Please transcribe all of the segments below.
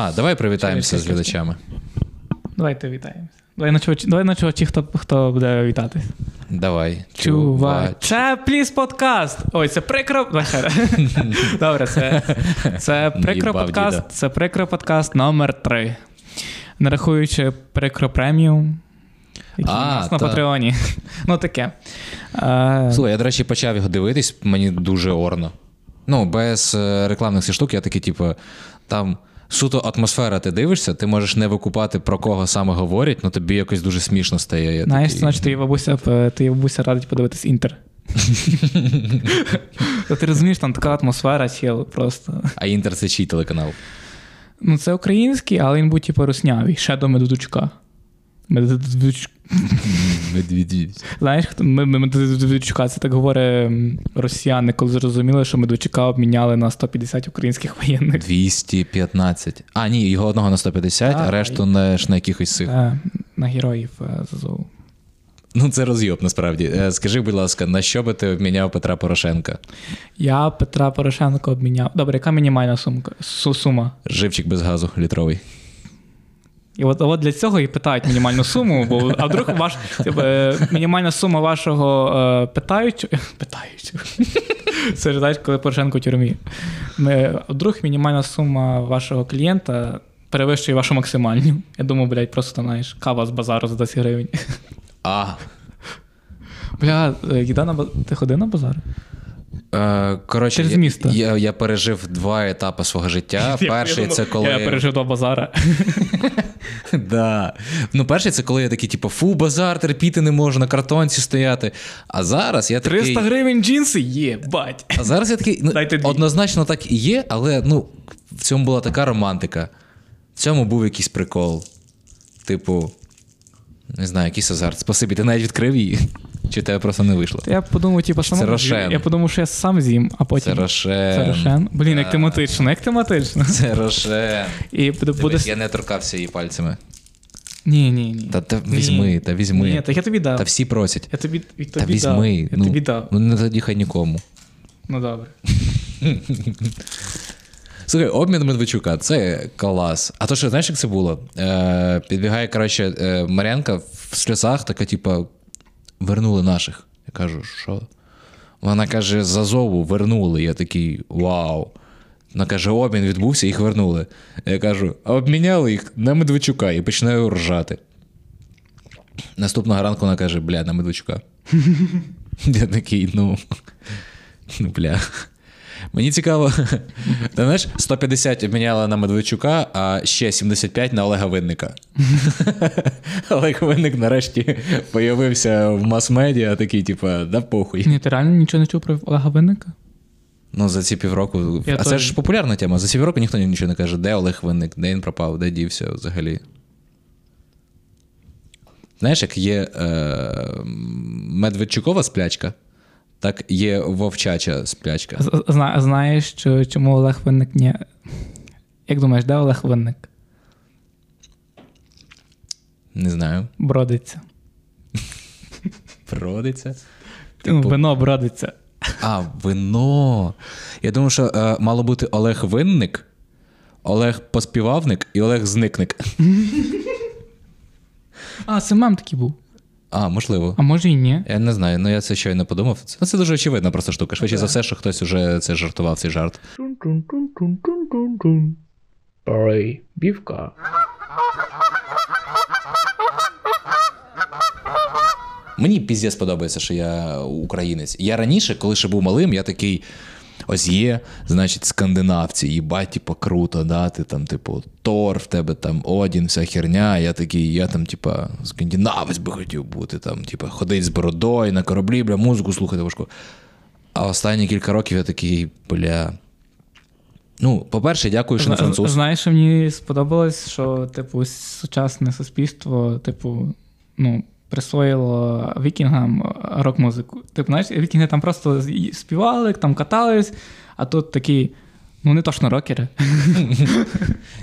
А, давай привітаємося з глядачами. Давайте вітаємося. Давай на чувачі, давай на чувачі, хто, хто буде вітатись. Давай. Чуваче, пліс подкаст. Ой, це прикро. Добре, це, це прикро подкаст. Це прикро подкаст номер 3 Не рахуючи прикро преміум. А, у нас на. Патреоні. Ну таке. Слухай, я, до речі, почав його дивитись, мені дуже орно. Ну, без е, рекламних штук, я такий, типу, там суто атмосфера, ти дивишся, ти можеш не викупати, про кого саме говорять, але тобі якось дуже смішно стає. Я Знаєш, такий, значить, твоя бабуся, п- твоя бабуся радить подивитись інтер. Ти розумієш, там така атмосфера, чел, просто. А інтер це чий телеканал? Ну, це український, але він був типу руснявий, ще до Медведчука. Медведчук. Знаєш, хто М- М- Медведчука, це так говорить росіяни, коли зрозуміли, що Медведчука обміняли на 150 українських воєнних. 215. А, ні, його одного на 150, а Так, решту на, на якихось цих. Е, На героїв е, Ну, це розйоб, насправді. Е, Скажи, будь ласка, на що би ти обміняв Петра Порошенка? Я Петра Порошенко обміняв. Добре, яка мінімальна сумка? Сума? Живчик без газу літровий. І от, от для цього і питають мінімальну суму, бо а вдруг ваш типу, е, мінімальна сума вашого е, питають. Питають. Це ж знаєш, коли Порошенко в тюрмі. Ми, а вдруг мінімальна сума вашого клієнта перевищує вашу максимальну. Я думаю, блядь, просто знаєш, кава з базару за 10 гривень. А, Бля, е, їда на базар. Ти ходив на базар? Е, коротше, Через я, місто. Я, я пережив два етапи свого життя. Перший це коли. Я пережив до базара. Да. Ну, перший це коли я такий, типу, фу, базар, терпіти не можу, на картонці стояти. А зараз я такий. 300 гривень джинси? Є, бать. А зараз я такий. Ну, однозначно так і є, але ну, в цьому була така романтика. В цьому був якийсь прикол. Типу, не знаю, якийсь азарт. Спасибі, ти навіть відкрив її. Чи тебе просто не вийшло? Я подумав, типу, сам Рошен. Я подумав, що я сам з'їм, а потім. Це Рошен. Це Рошен. Блін, як тематично, як тематично. Це Рошен. І буде. буде... Я не торкався її пальцями. Ні, ні, ні. Та, та Ні. візьми, та візьми. Ні, так я тобі дав. Та всі просять. Я тобі, і Та візьми. дав. Я ну, тобі дав. ну не тоді хай нікому. Ну добре. Слухай, обмін Медведчука це клас. А то що, знаєш, як це було? Е, підбігає, коротше, е, Мар'янка в сльозах, така, типа, вернули наших. Я кажу, що? Вона каже, з Азову вернули. Я такий, вау. Вона каже, обмін відбувся, їх вернули. Я кажу, а обміняли їх на Медведчука і починаю ржати. Наступного ранку вона каже, бля, на Медведчука. Я такий, ну. Ну, бля. Мені цікаво. Ти знаєш, 150 обміняла на Медведчука, а ще 75 на Олега Винника. Олег Винник нарешті появився в мас-медіа, такий, типа, да похуй. Ні, ти реально нічого не чув про Олега Винника? Ну, за ці півроку. Я а це ж популярна тема. За ці півроку ніхто нічого не каже, де Олег Винник, де він пропав, де дівся взагалі. Знаєш, як є е, Медведчукова сплячка, так є вовчача сплячка. Зна, знаєш, чому Олег Винник не. Як думаєш, де Олег Винник? Не знаю. Бродиться. Продиться. Ну, вино бродиться. А, вино. Я думаю, що е, мало бути Олег Винник, Олег Поспівавник і Олег Зникник. А, це такий був. А, можливо. А може і ні. Я не знаю, ну я це щойно подумав. Це, ну, це дуже очевидна просто штука. Швидше за все, що хтось уже це жартував, цей жарт. Парей, бівка. Мені піздець подобається, що я українець. Я раніше, коли ще був малим, я такий. Ось є, значить, скандинавці, їбать, типу, круто, да, ти там, типу, Тор, в тебе там Одін, вся херня. Я такий, я там, типа, скандинавець би хотів бути, там, типа, ходить з бородою на кораблі, бля, музику слухати важко. А останні кілька років я такий, бля. Ну, по-перше, дякую, що не Зна- француз. Знаєш, що мені сподобалось, що, типу, сучасне суспільство, типу, ну, присвоїло вікінгам рок-музику. Типу, знаєш, вікінги там просто співали, там катались, а тут такі, ну, не точно рокери.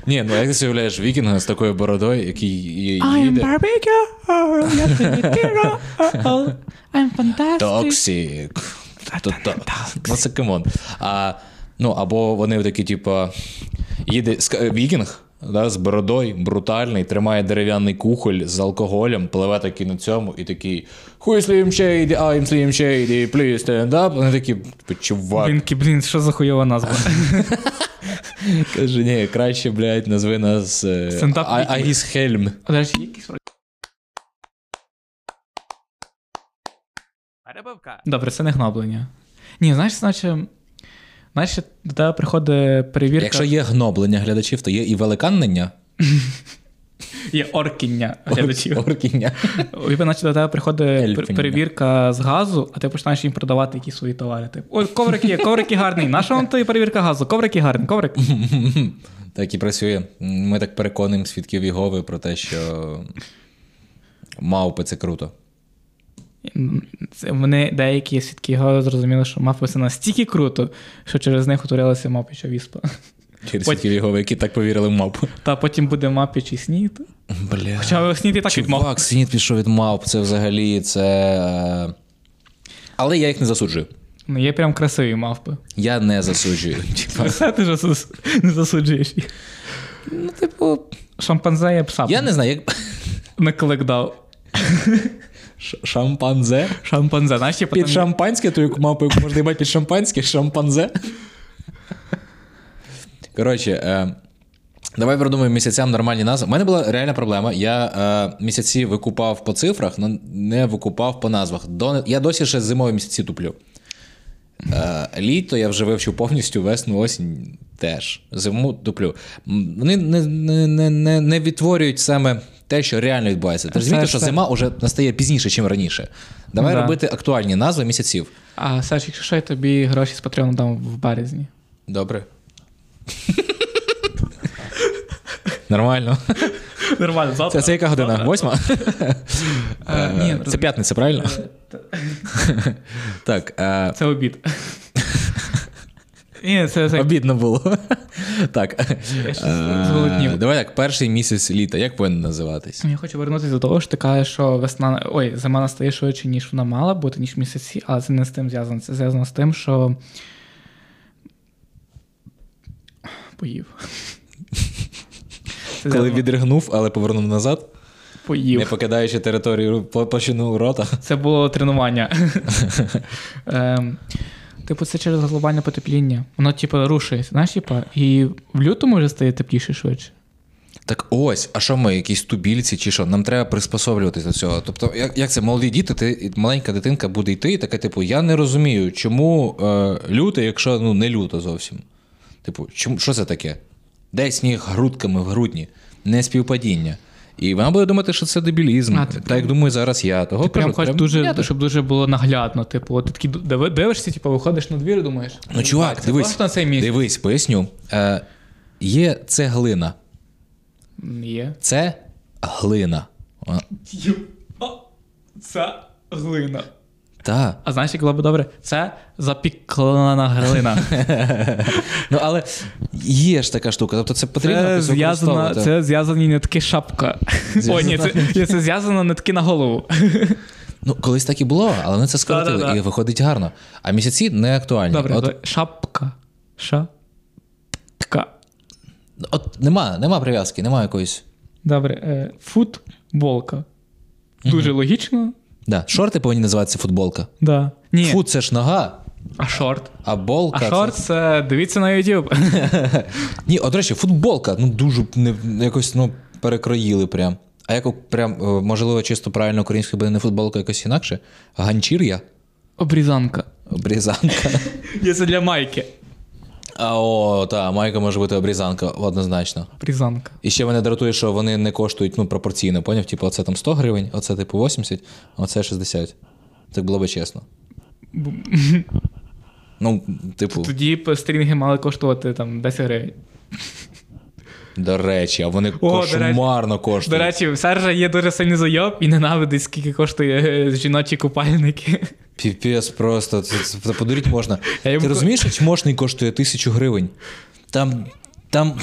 Ні, ну як ти уявляєш вікінга з такою бородою, який ї- I'm barbecue, I'm fantastic. То-то. Ну це come on. Ну, або вони такі, типу, їде вікінг, да, з бородою, брутальний, тримає дерев'яний кухоль з алкоголем, пливе такий на цьому і такий is Slim Shady? I'm Slim Shady, please stand up. Вони такі, типу, чувак. Блінки, блін, що за хуйова назва? Каже, ні, краще, блядь, назви нас е, Агіс Хельм. До якісь Добре, це не гноблення. Ні, знаєш, значить, знаєш, до тебе приходить перевірка. Якщо є гноблення глядачів, то є і великаннення. Є оркіння глядачів. Оркіння. Наче до тебе приходить перевірка з газу, а ти починаєш їм продавати якісь свої товари. Типу, ой, коврик є, коврик є гарний. Наша вам тобі перевірка газу? Коврик є гарний, коврик. Так і працює. Ми так переконуємо свідків Єгови про те, що мавпи це круто. Це Вони деякі свідки його зрозуміли, що мавпи це настільки круто, що через них утворилася мавпіча віспа. Через Потім- свідків Єгови, які так повірили в мавпу. Та потім буде мавпічий снід. Бля. Хоча снід і так від мавп. Чувак, світ пішов від мавп, це взагалі це. е, Але я їх не засуджую. Ну, є прям красиві мавпи. Я не засуджую. Ти ж не засуджуєш їх. Ну, типу, Шампанзе я пса я не знаю, як. на клик дав. Ш- Шампанзе. Шампанзе, знаєш, типу, Під там- шампанське, ту яку мавпу, яку можна їбати під шампанське, шампанзе. Коротше, е, давай придумаємо місяцям нормальні назви. У мене була реальна проблема. Я е, місяці викупав по цифрах, але не викупав по назвах. До, я досі ще зимові місяці туплю. Е, літо я вже вивчив повністю, весну, осінь теж. Зиму туплю. М, Вони не, не, не, не, не відтворюють саме те, що реально відбувається. Ти Це розумієш, що зима вже настає пізніше, ніж раніше. Давай Да. робити актуальні назви місяців. А Саш, якщо що, я тобі гроші з Патреону дам в березні. Добре. Нормально. Нормально, завтра. Це, це яка година? Восьма? Е, ні, Е, Це п'ятниця, правильно? Так. е, Це обід. Ні, це, це Обідно було. Так. Я щас е, зголоднів. Давай так, перший місяць літа. Як повинен називатись? Я хочу вернутися до того, що ти кажеш, що весна. Ой, зима настає швидше, ніж вона мала бути, ніж місяці, але це не з тим зв'язано. Це зв'язано з тим, що. Поїв. Це Коли зв'язано- відригнув, але повернув назад, Поїв. не покидаючи територію почину рота. Це було тренування. Типу, це через глобальне потепління. Воно, типу, рушується, знаєш, типу, і в лютому вже стає тепліше швидше. Так ось, а що ми, якісь тубільці чи що? Нам треба приспособлюватися до цього. Тобто, як, як це молоді діти, ти маленька дитинка буде йти, і така, типу, я не розумію, чому е, люте, якщо ну не люто зовсім. Типу, чому що це таке? Де сніг грудками в грудні, не співпадіння. І вона буде думати, що це дебілізм. А, ти так як думаю зараз я. Того Ти прям хочеш дуже, міняти. щоб дуже було наглядно. Типу, от ти такий дивишся, типу, виходиш на двір і думаєш. Ну, чувак, дивись, просто на цей дивись, поясню. Е, є цеглина. глина? Є. Це глина. Це глина. Та. А знаєш, як було б добре? Це запіклена глина. Ну, але є ж така штука. Тобто це потрібно Це якось зв'язана, використовувати. це зв'язані нитки шапка. Ой, ні, це, зв'язано нитки на голову. Ну, колись так і було, але вони це скоротили, і виходить гарно. А місяці не актуальні. Добре, от, шапка. Шапка. от нема, нема прив'язки, нема якоїсь. Добре. Футболка. Дуже логічно. Да. Шорти повинні називатися футболка. Да. Ні. Фут це ж нога, А шорт? а болка. А шорт це дивіться на YouTube. Ні, от речі, футболка. Ну дуже не, якось ну, перекроїли прям. А як прям, е, можливо, чисто правильно українською буде не футболка, якось інакше? Ганчір'я? Обрізанка. Обрізанка. Є це для майки. А о, та, майка може бути обрізанка, однозначно. Обрізанка. І ще мене дратує, що вони не коштують ну, пропорційно, поняв? Типу, оце там 100 гривень, оце типу 80, а оце 60. Так було би чесно. Ну, типу, Тоді б стрінги мали коштувати там 10 гривень. до речі, а вони О, до речі. кошмарно До речі, в Сержа є дуже сильний зайоб і ненавидить, скільки коштує е, жіночі купальники. Піпець просто. Це, це, це подуріть можна. Я Ти розумієш, що чмошний коштує тисячу гривень? Там. Там.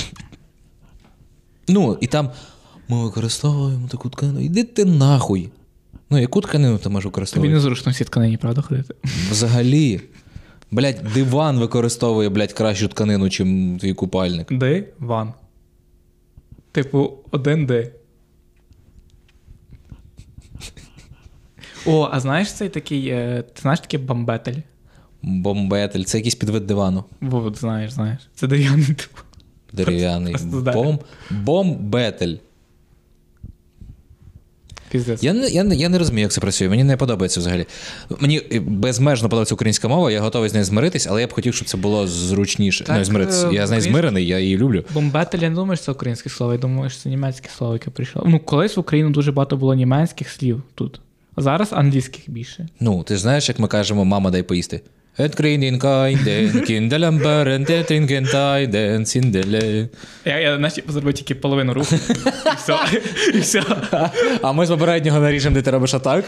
Ну, і там. Ми використовуємо таку тканину. Іди ти нахуй. Ну, яку тканину ти можеш Тобі використовувати? незручно в цій тканині, правда, ходити? Взагалі. Блять, диван використовує, блядь, кращу тканину, чим твій купальник. Диван. Типу, один Д. О, а знаєш цей такий. е, Ти знаєш такий бомбетель? Бомбетель, це якийсь підвид дивану. Бо знаєш, знаєш. Це дерев'яний типу. Дерев'яний. Бом... Бомбетель. Я не, я, не, я не розумію, як це працює. Мені не подобається взагалі. Мені е, безмежно подобається українська мова, я готовий з нею змиритись, але я б хотів, щоб це було зручніше. Так, ну, змиритись. е, Я з нею змирений, я її люблю. Бомбетель, я не думаю, що це українське слово, я думаю, що це німецьке слово, яке прийшло. Ну, колись в Україну дуже багато було німецьких слів тут. А зараз англійських більше. Ну, ти ж знаєш, як ми кажемо, мама, дай поїсти. Я, я наче зробив тільки половину руху. І все. І все. А ми з попереднього наріжемо, де ти робиш атак.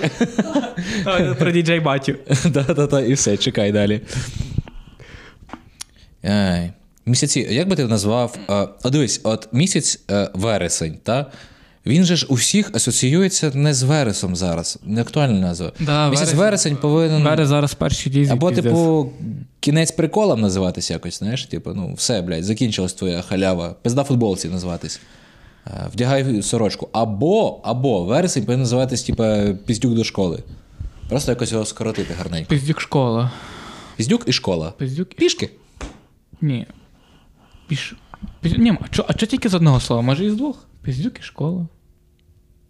Про діджей батю. Та-та-та, і все, чекай далі. Місяці, як би ти назвав? е, О, дивись, от місяць е, вересень, та? Він же ж у всіх асоціюється не з вересом зараз. Не актуальна назва. Да, місяць вересень. вересень повинен. Бере зараз перші дізі. Або, піздець. типу, кінець приколом називатися якось, знаєш? Типу, ну, все, блядь, закінчилась твоя халява. Пизда футболці називатись. Е, Вдягай сорочку. Або, або вересень повинен називатись, типу, піздюк до школи. Просто якось його скоротити гарненько. Пиздюк школа. Піздюк і школа. Пиздюк. Пішки. Ні. Піш... Піш... Ні, а чо, а тільки з одного слова? Може і з двох? Пиздюк і школа.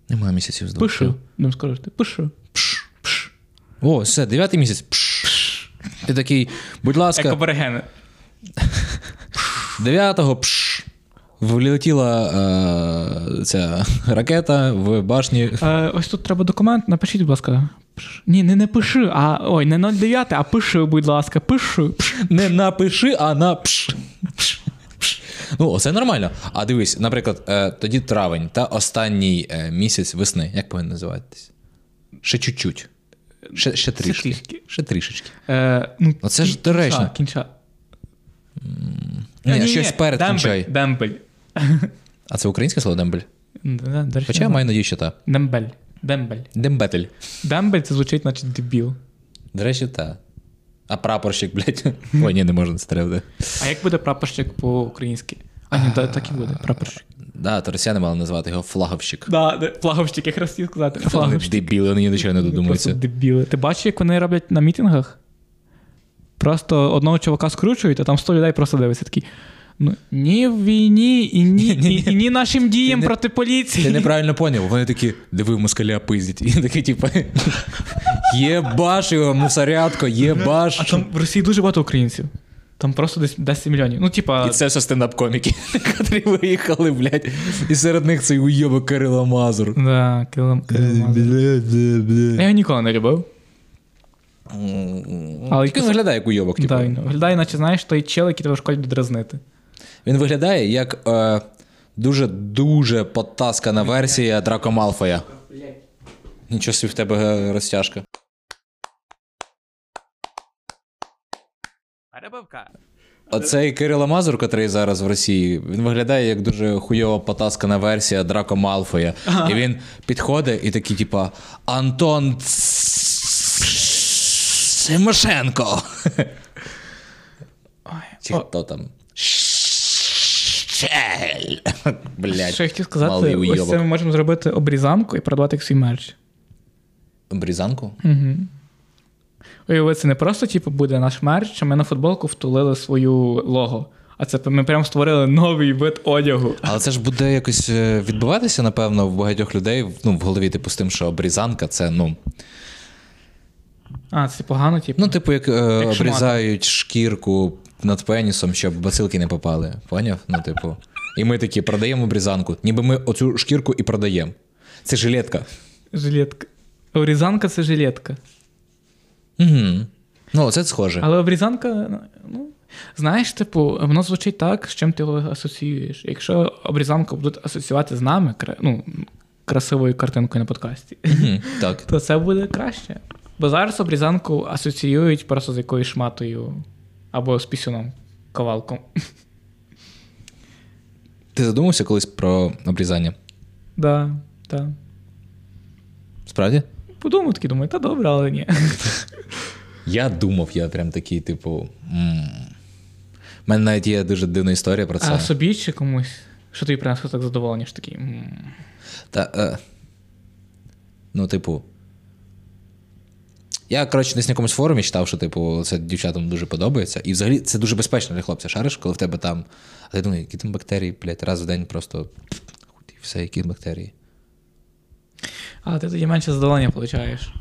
Немає місяців з двох. Пишу. Дум скажеш ти. Пишу. Пш, пш. О, все, дев'ятий місяць. Пш. Ти такий, будь ласка, Екоберегени. дев'ятого пш. Влетіла е, ця ракета в башні. Е, ось тут треба документ. Напишіть, будь ласка. Пш. Ні, не напиши, а ой, не 09, а пиши, будь ласка, пиши. Пш. Не напиши, а на пш. Пш. Ну, це нормально. А дивись, наприклад, е, тоді травень та останній е, місяць весни. Як повинен називатись? Ще чуть-чуть. Ще, ще трішки. трішки. Ще трішечки. Е, ну, Оце ж доречно. кінча, Кінча. Ні, Ні-ні-ні, щось перед дембель, кінчай. Дембель. А це українське слово дембель? Да, Хоча я маю надію, що так. Дембель. Дембель. Дембетель. Дембель це звучить, наче дебіл. До речі, так. А прапорщик, блядь. Ой, ні, не можна це треба. А як буде прапорщик по-українськи? А, ні, так і буде. Прапорщик. Да, то росіяни мали назвати його флаговщик. Да, флаговщик, якраз хотів сказати. Флаговщик. дебіли, вони ні до чого не Просто додумаються. дебіли. Ти бачиш, як вони роблять на мітингах? Просто одного чувака скручують, а там 100 людей просто дивиться такий. Ну, ні в війні, і ні, і, і ні нашим діям не- проти поліції. Ти неправильно поняв. Вони такі, диви, москаля пиздять. І такі, типу, єбаш його, мусорятко, єбаш. А там в Росії дуже багато українців. Там просто десь 10 мільйонів. Ну, типа, І це все стендап-коміки, котрі виїхали, блядь. І серед них цей уйобок Кирило Мазур. да, Кирило Кирило Мазур. Я його ніколи не любив. Але він виглядає як уйобок, типу. Да, виглядає, наче знаєш, той чел, який тебе в школі дразнити. Він виглядає як е, дуже-дуже потаскана версія Драко Малфоя. Нічого собі в тебе е, розтяжка. Оцей Кирило Мазур, котрий зараз в Росії, він виглядає як дуже хуйово потаскана версія Драко Малфоя. І він підходить і такий, типа, Антон Тимошенко. Чи хто там? Блять. Що я хотів сказати, малий ось це ми можемо зробити обрізанку і продавати як свій мерч. Брізанку? Угу. Уяви, це не просто типу, буде наш мерч, а ми на футболку втулили свою лого. А це ми прямо створили новий вид одягу. Але це ж буде якось е, відбуватися, напевно, в багатьох людей ну, в голові, типу, з тим, що обрізанка це, ну. А, це погано, типу. Ну, типу, як, е, шмати. обрізають шкірку над пенісом, щоб бацилки не попали. Поняв? Ну, типу. І ми такі продаємо обрізанку. Ніби ми оцю шкірку і продаємо. Це жилетка. Жилетка. Обрізанка це жилетка. Угу. Ну, це схоже. Але обрізанка, ну, знаєш, типу, воно звучить так, з чим ти його асоціюєш. Якщо обрізанку будуть асоціювати з нами, ну, красивою картинкою на подкасті, Мгм, Так. то це буде краще. Бо зараз обрізанку асоціюють просто з якоюсь шматою або з пісюном, ковалком. Ти задумався колись про обрізання? Да, так. Справді? Подумав такий, думаю, та добре, але ні. Я думав, я прям такий, типу. У мене навіть є дуже дивна історія про це. А собі чи комусь? Що тобі принесло так задоволення, що такий. Та, е, ну, типу. Я, коротше, десь на якомусь форумі читав, що, типу, це дівчатам дуже подобається. І взагалі це дуже безпечно для хлопця. Шариш, коли в тебе там. А ти думаєш, які там бактерії, блядь, раз в день просто. І все, які бактерії. А ти тоді менше задоволення получаєш.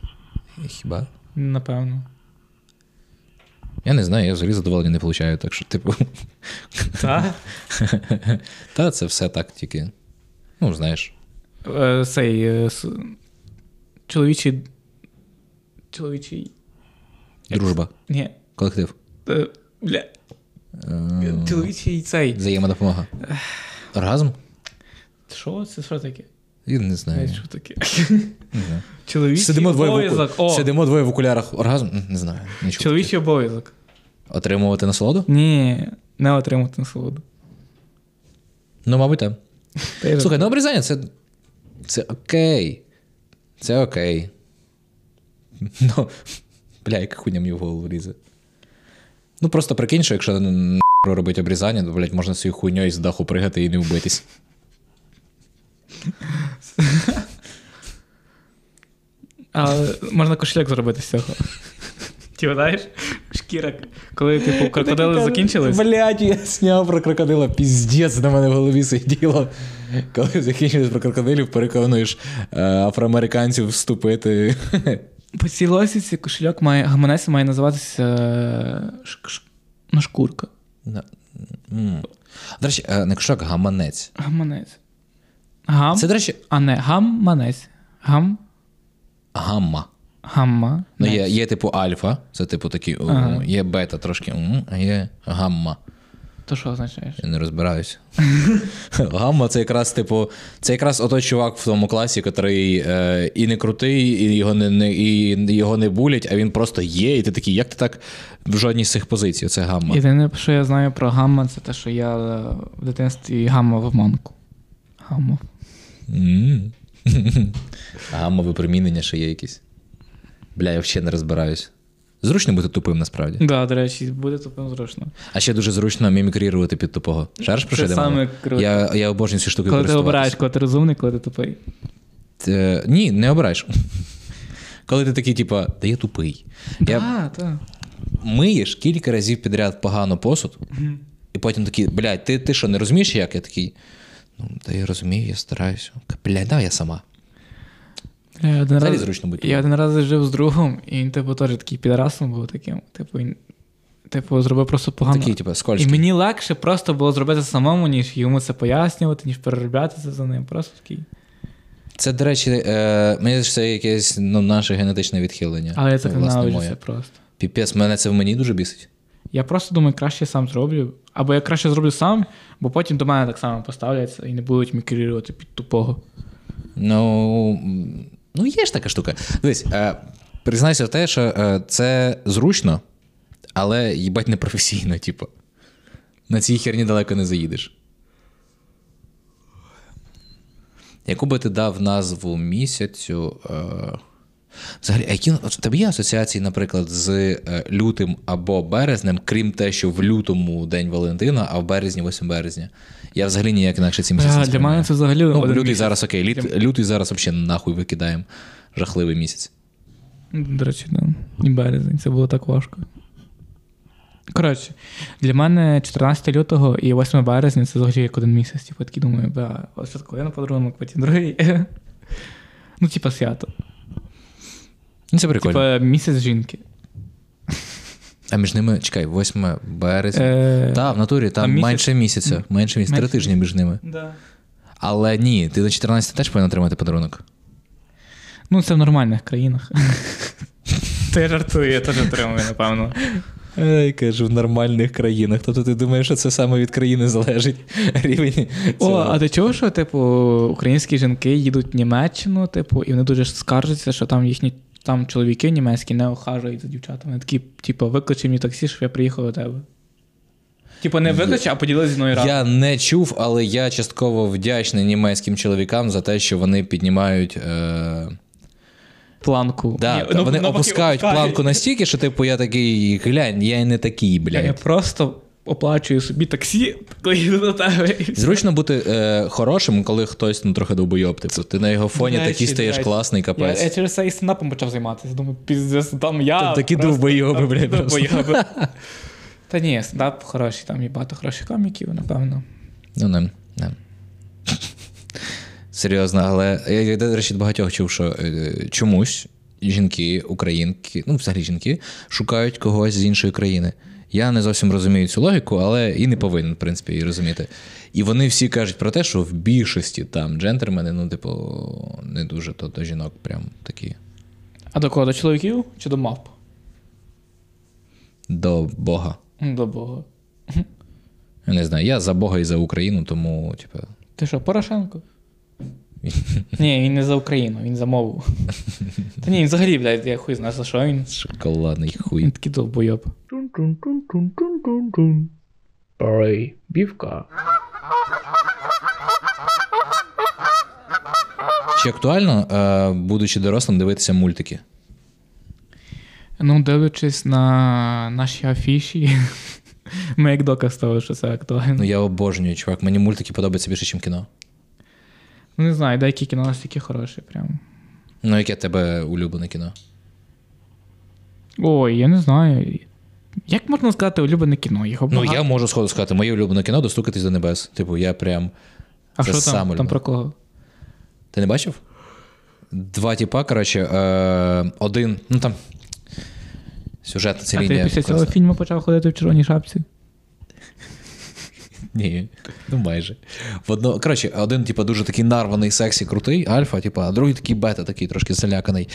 Хіба? Напевно. Я не знаю, я взагалі задоволення не получаю, так що, типу. Так? Та це все так тільки. Ну, знаєш. Е, Цей е, чоловічий. Чоловічий. Дружба, Ні. колектив. е, Бля. Е, Чоловічий цей. Взаємодопомога. Оргазм? Що це що таке? Я не знаю. Що таке? Не знаю. Чоловічий Сидимо двоє, обов'язок. сидимо двоє в окулярах. Оргазм? Не знаю. Нічого чоловічий обов'язок. Отримувати насолоду? Ні, не отримати насолоду. Ну, мабуть, так. Слухай, ну обрізання це. Це окей. Це окей. Ну, бля, яка хуйня мені в голову лізе. Ну, просто прикинь, що якщо н- робити обрізання, то, блядь, можна цією хуйньою з даху пригати і не вбитись. А можна кошельок зробити з цього. Ти знаєш? Шкіра, коли типу крокодили закінчились. Блядь, я зняв про крокодила, піздець на мене в голові сиділо. Коли закінчились про крокодилів, переконуєш е, афроамериканців вступити. По цій лосіці кошельок має, гаманець має називатися е, ну, шкурка. До речі, е, не кошак, гаманець. Гаманець. Гам, Це, до речі, а не гаманець. Гам, гамма. гамма. Ну, є, є типу альфа, це типу такі, Ага. є бета трошки, а є гамма. То що означаєш? Я не розбираюся. Гамма це якраз, типу, це якраз отой чувак в тому класі, який е, і не крутий, і його не, не, і його не булять, а він просто є, і ти такий, як ти так в жодній з цих позицій? Це гамма. Єдине, що я знаю про гамма, це те, що я е, в дитинстві гаммав манку. Гаммав. М. Гамма випромінення ще є якісь. Бля, я взагалі не розбираюсь. Зручно бути тупим насправді. Так, да, до речі, буде тупим зручно. А ще дуже зручно мімікрірувати під тупого. Шариш про що саме круто. Я, я обожнюю ці штуки Коли ти обираєш, коли ти розумний, коли ти тупий. Е, ні, не обираєш. Коли ти такий, типа, та я тупий. Я Так, так. миєш кілька разів підряд погано посуд, і потім такий, блядь, ти, ти що, не розумієш, як? Я такий. Ну, та я розумію, я стараюся. Блядь, давай я сама. Я один Взагалі раз, зручно бути. я один раз жив з другом, і він, типу, теж такий підрасом був таким. Типу, він, типу, зробив просто погано. Такий, типу, і мені легше просто було зробити самому, ніж йому це пояснювати, ніж переробляти це за ним. Просто такий. Це, до речі, е, мені здається, це якесь ну, наше генетичне відхилення. Але я це Ну, ненавиджу це просто. Піпець, мене це в мені дуже бісить. Я просто думаю, краще сам зроблю. Або я краще зроблю сам, бо потім до мене так само поставляться і не будуть мікрірувати під тупого. Ну, ну є ж така штука. Дивись, е, признайся в те, що е, це зручно, але їбать непрофесійно, типу. На цій херні далеко не заїдеш. Яку би ти дав назву місяцю? Е... Взагалі, а які в тебе є асоціації, наприклад, з е, лютим або березнем, крім те, що в лютому День Валентина, а в березні 8 березня. Я взагалі ніяк інакше ці місяці. Бля, для мене це взагалі. Ну, один лютий місяць. зараз окей. Літ, лютий зараз взагалі нахуй викидаємо. Жахливий місяць. До речі, да. І березень, це було так важко. Коротше, для мене 14 лютого і 8 березня це взагалі як один місяць. Типу, я такий думаю, бля, ось спочатку один подарунок, потім другий. Ну, типа свято. Ну, це прикольно. Типа місяць жінки. А між ними, чекай, 8 березня. Е, Так, в натурі там там місяць- менше місяця. Менше місяця. Три тижні між ними. Да. Але ні, ти на 14 теж повинен отримати подарунок. Ну, це в нормальних країнах. Та я жартую, я теж отримую, напевно. Ей, кажу, в нормальних країнах. Тобто ти думаєш, що це саме від країни залежить рівень. О, а ти чув, що, типу, українські жінки їдуть в Німеччину, типу, і вони дуже скаржаться, що там їхні там чоловіки німецькі не охажують за дівчатами. Вони такі, типу, викличе мені таксі, щоб я приїхав до тебе. Типу, не викличе, а поділися зі мною разом. Я не чув, але я частково вдячний німецьким чоловікам за те, що вони піднімають. Е... Планку. Да, Ні, та ну, вони навпаки, опускають опускають. планку настільки, що типу я такий, глянь, я і не такий, Я, я просто оплачую собі таксі, коли їду до тебе. Зручно бути е, хорошим, коли хтось ну, трохи довбойоб. Типу, ти на його фоні До такий стаєш класний капець. я через це і стендапом почав займатися. Думаю, піздець, там я. Там такі довбойоби, блядь, просто. довбойоби. Та ні, стендап хороший, там є багато хороших коміків, напевно. Ну, не, не. Серйозно, але я, я, до речі, багатьох чув, що е, чомусь жінки, українки, ну, взагалі жінки, шукають когось з іншої країни. Я не зовсім розумію цю логіку, але і не повинен, в принципі, її розуміти. І вони всі кажуть про те, що в більшості там джентльмени, ну, типу, не дуже то до жінок прям такі А до кого? До чоловіків чи до мавп? до Бога. До Бога. Я не знаю, я за Бога і за Україну, тому, типу, Ти що, Порошенко? Ні, він не за Україну, він за мову. Та ні, він взагалі, блядь, я хуй знаю, за що він. шоколадний хуй. Він такий довбойоб. Парей, бівка. Чи актуально, е, будучи дорослим, дивитися мультики? Ну, дивлячись на наші афіші, ми як доказ того, що це актуально. Ну я обожнюю, чувак. Мені мультики подобаються більше, ніж кіно. Ну, не знаю, деякі кіно настільки хороші, прям. Ну, яке тебе улюблене кіно? Ой, я не знаю. Як можна сказати улюблене кіно? Його Ну, багато. я можу сходу сказати, моє улюблене кіно достукатись до небес. Типу, я прям. А це що саме там, там про кого? Ти не бачив? Два типа, коротше, е, один. Ну там. Сюжетна ця А ти після цього класна. фільму почав ходити в червоній шапці? Ні, ну майже. В одно... Коротше, один, типу, дуже такий нарваний, сексі, крутий, альфа, типу, а другий такий бета, такий трошки заляканий.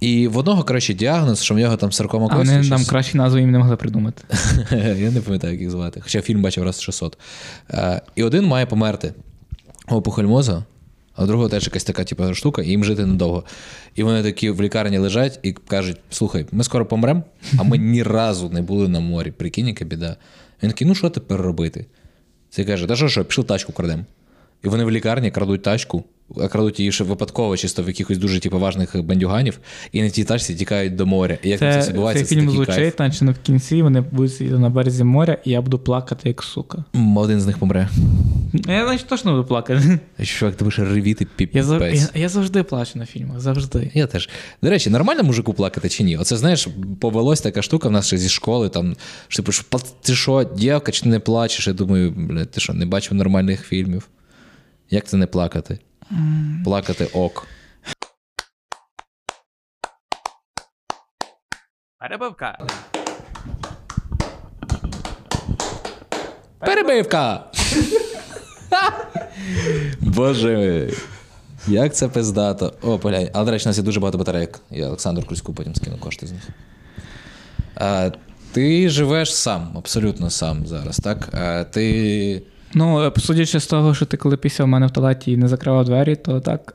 І в одного, коротше, діагноз, що в нього там саркома А кості. вони нам щось. кращі назви їм не могли придумати. Я не пам'ятаю, як їх звати. Хоча фільм бачив раз 600. Е, І один має померти. Опухоль мозга, а у другого теж якась така типу, штука, і їм жити недовго. І вони такі в лікарні лежать і кажуть: слухай, ми скоро помремо, а ми ні разу не були на морі. Прикинь, яка біда. Він такий, ну що тепер робити? Це каже, та що, що, пішли тачку крадемо. І вони в лікарні крадуть тачку, крадуть її ще випадково, чисто в якихось дуже типу, важних бандюганів, і на тій тачці тікають до моря. І як це, Це, відбувається, цей фільм звучить, наче в кінці вони будуть сидіти на березі моря, і я буду плакати як сука. Один з них помре. Я значить точно буду плакати. Чувак, ти будеш ревіти Я, зав... я, я завжди плачу на фільмах, завжди. Я теж. До речі, нормально мужику плакати чи ні? Оце знаєш, повелось така штука в нас ще зі школи. Там, що, типу, що, ти що, дівка, чи ти не плачеш? Я думаю, блядь, ти що, не бачив нормальних фільмів? Як це не плакати? Плакати ок. Перебивка. Перебивка! Боже. Як це пиздато. О, поглянь. Але, до речі, у нас є дуже багато батарейок. Я Олександру Кузьку потім скину кошти з них. А, ти живеш сам, абсолютно сам зараз, так? А, ти. Ну, е, судячи з того, що ти коли після в мене в туалеті і не закривав двері, то так.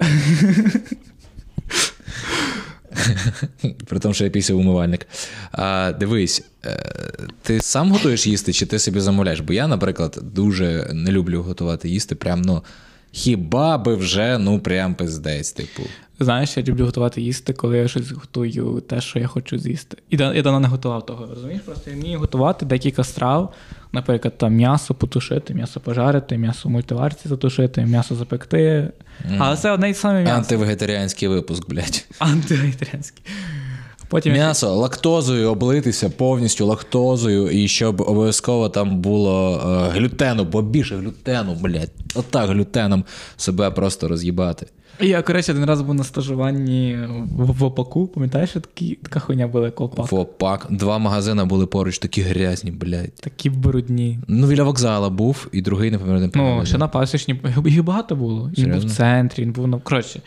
При тому, що я після умивальник. А, дивись, е, ти сам готуєш їсти, чи ти собі замовляєш? Бо я, наприклад, дуже не люблю готувати їсти. Прям, ну, хіба би вже, ну, прям пиздець, типу. Знаєш, я люблю готувати їсти, коли я щось готую, те, що я хочу з'їсти. І я давно не готував того. Розумієш, просто я вмію готувати декілька страв. Наприклад, там м'ясо потушити, м'ясо пожарити, м'ясо в мультиварці затушити, м'ясо запекти. Але це одне й саме м'ясо. Антивегетаріанський випуск, блядь. Антивегетаріанське. Потім я- М'ясо лактозою облитися повністю лактозою, і щоб обов'язково там було е, глютену, побільше глютену, блядь. Отак глютеном себе просто роз'їбати. Я, коротше, один раз був на стажуванні в, в ОПАКу, пам'ятаєш, що такі, така хуйня була, як ОПАК? Фопак. Два магазини були поруч, такі грязні, блядь. Такі брудні. Ну, біля вокзала був, і другий, не пам'ятаю. не Ну, ще на пасічні, їх багато було. Він був в центрі, він був на. Коротше.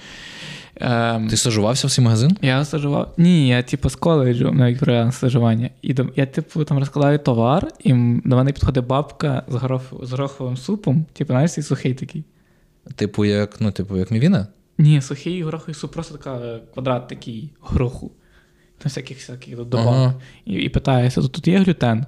Ем, Ти стажувався в цей магазин? Я стажував. Ні, я типу з коледжу навіть про стажування. І до- я, типу, там розкладаю товар, і до мене підходить бабка з, горох, з гороховим супом. Типу, знаєш, цей сухий такий. Типу, як, ну, типу, як мівіна? Ні, сухий гороховий суп, просто така е, квадрат такий гороху. Там всяких всяких добавок. Ага. І, і питаюся, тут, тут є глютен?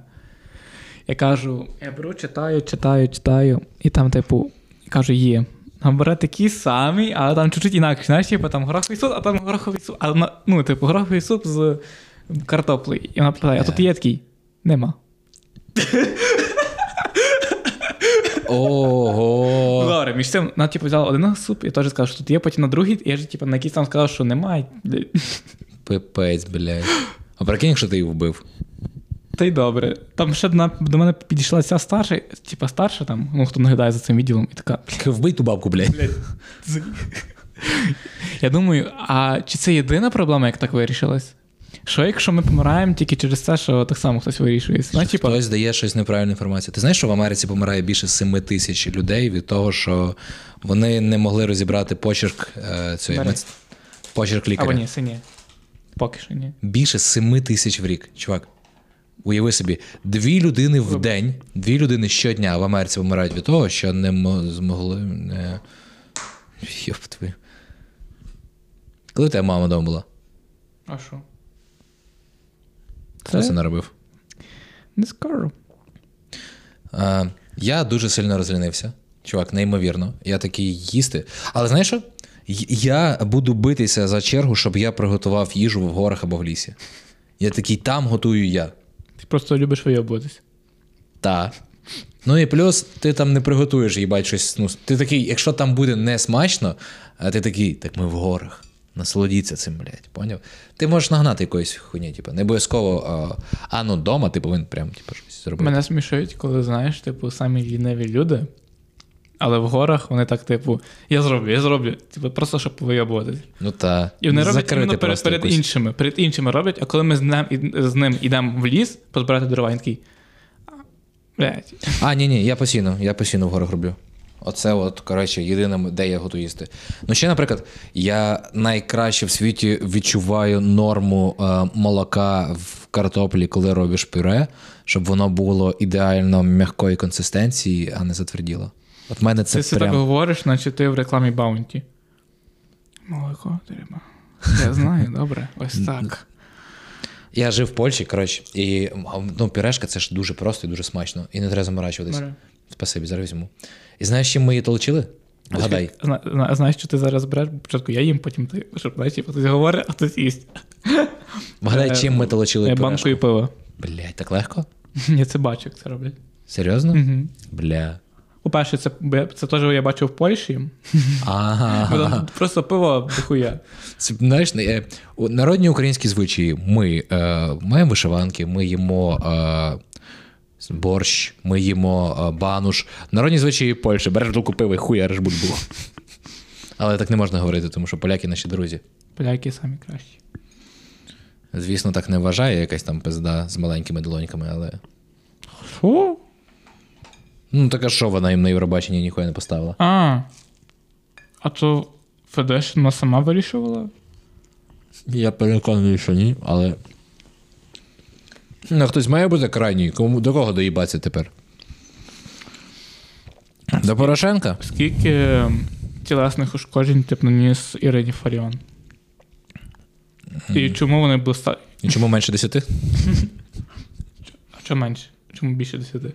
Я кажу, я беру, читаю, читаю, читаю, і там, типу, кажу, є. Бере такий самий, але там чуть-чуть інакше. Знаєш, типу, там гороховий суп, а там гороховий суп. А, на- ну, типу, гороховий суп з картоплею. І вона питає, а тут є такий? Нема. Ого. Добре, між цим, вона типу, взяла один суп і теж сказала, що тут є, потім на другий, і я ж типу, на якийсь там сказав, що немає. Пипець, блядь. А прикинь, якщо ти її вбив. Та й добре. Там ще до, до мене підійшла ця старша, типа старша там, ну хто наглядає за цим відділом, і така. Вбий ту бабку, блядь. Я думаю, а чи це єдина проблема, як так вирішилась? Що якщо ми помираємо тільки через те, що так само хтось вирішує? Знаєш, типа, Хтось дає щось неправильну інформацію. Ти знаєш, що в Америці помирає більше 7 тисяч людей від того, що вони не могли розібрати почерк е, цієї мец... почерк або ні, це ні. Поки що ні. Більше 7 тисяч в рік. Чувак. Уяви собі, дві людини в день, дві людини щодня в Америці помирають від того, що не мо- змогли. Не... Йоп твою. Коли тебе мама вдома була? А що? Хто це наробив? Не скажу. А, я дуже сильно розлінився. Чувак, неймовірно. Я такий їсти. Але знаєш що? Я буду битися за чергу, щоб я приготував їжу в горах або в лісі. Я такий, там готую я. Ти просто любиш вийобуватись. Так. Ну і плюс ти там не приготуєш, їбать, щось. Ну, ти такий, якщо там буде не смачно, а ти такий, так ми в горах. Насолодіться цим, блядь, поняв? Ти можеш нагнати якоїсь хуйні, типу, не обов'язково, а, а ну вдома ти повинен прям, типу, щось зробити. Мене смішують, коли знаєш, типу, самі ліниві люди, але в горах вони так, типу, я зроблю, я зроблю. Типу, просто щоб вийобуватись. Ну та. І вони роблять іменно перед, перед якусь- іншими. Перед іншими роблять, а коли ми з ним, з ним йдемо в ліс позбирати дрова, він такий. Блять. А, ні, ні, я постійно, я постійно в горах роблю. Оце, от, коротше, єдине, де я готую їсти. Ну, ще, наприклад, я найкраще в світі відчуваю норму е, молока в картоплі, коли робиш пюре, щоб воно було ідеально м'якої консистенції, а не затверділо. От мене це Ти все прям... так говориш, наче ти в рекламі Баунті. Молоко треба. Я знаю, добре. Ось так. Я жив в Польщі, коротше, і ну, пюрешка це ж дуже просто і дуже смачно. І не треба заморачуватись. Бери. Спасибі, зараз візьму. І знаєш, чим ми її толчили? Зна- зна- Знаєш, що ти зараз береш? Спочатку я їм, потім ти, щоб знаєш, типу, хтось говорить, а хтось їсть. Вгадай, Е, чим ми толочили пюрешку. Банкою пива. Блять, так легко? Я це бачу, як це роблять. Серйозно? Угу. Бля. По-перше, це, це теж я бачив в Польщі. Ага. Просто пиво дохуя. Знаєш, е, народні українські звичаї. Ми е, маємо вишиванки, ми їмо е, борщ, ми їмо е, бануш. Народні звичаї Польщі. Береш бутилку пива і хуяриш бульбу. Але так не можна говорити, тому що поляки наші друзі. Поляки самі кращі. Звісно, так не вважає якась там пизда з маленькими долоньками, але. Що? Ну, така що вона їм на Євробаченні ніхуя не поставила. А. А то Федеш вона сама вирішувала? Я переконаний, що ні, але. Ну, хтось має бути крайній. Кому, до кого доїбатися тепер? До Порошенка? Скільки тілесних ушкоджень ти б наніс Ірині Фаріон? І чому вони блиста... І чому менше десяти? А чому менше? Чому більше десяти?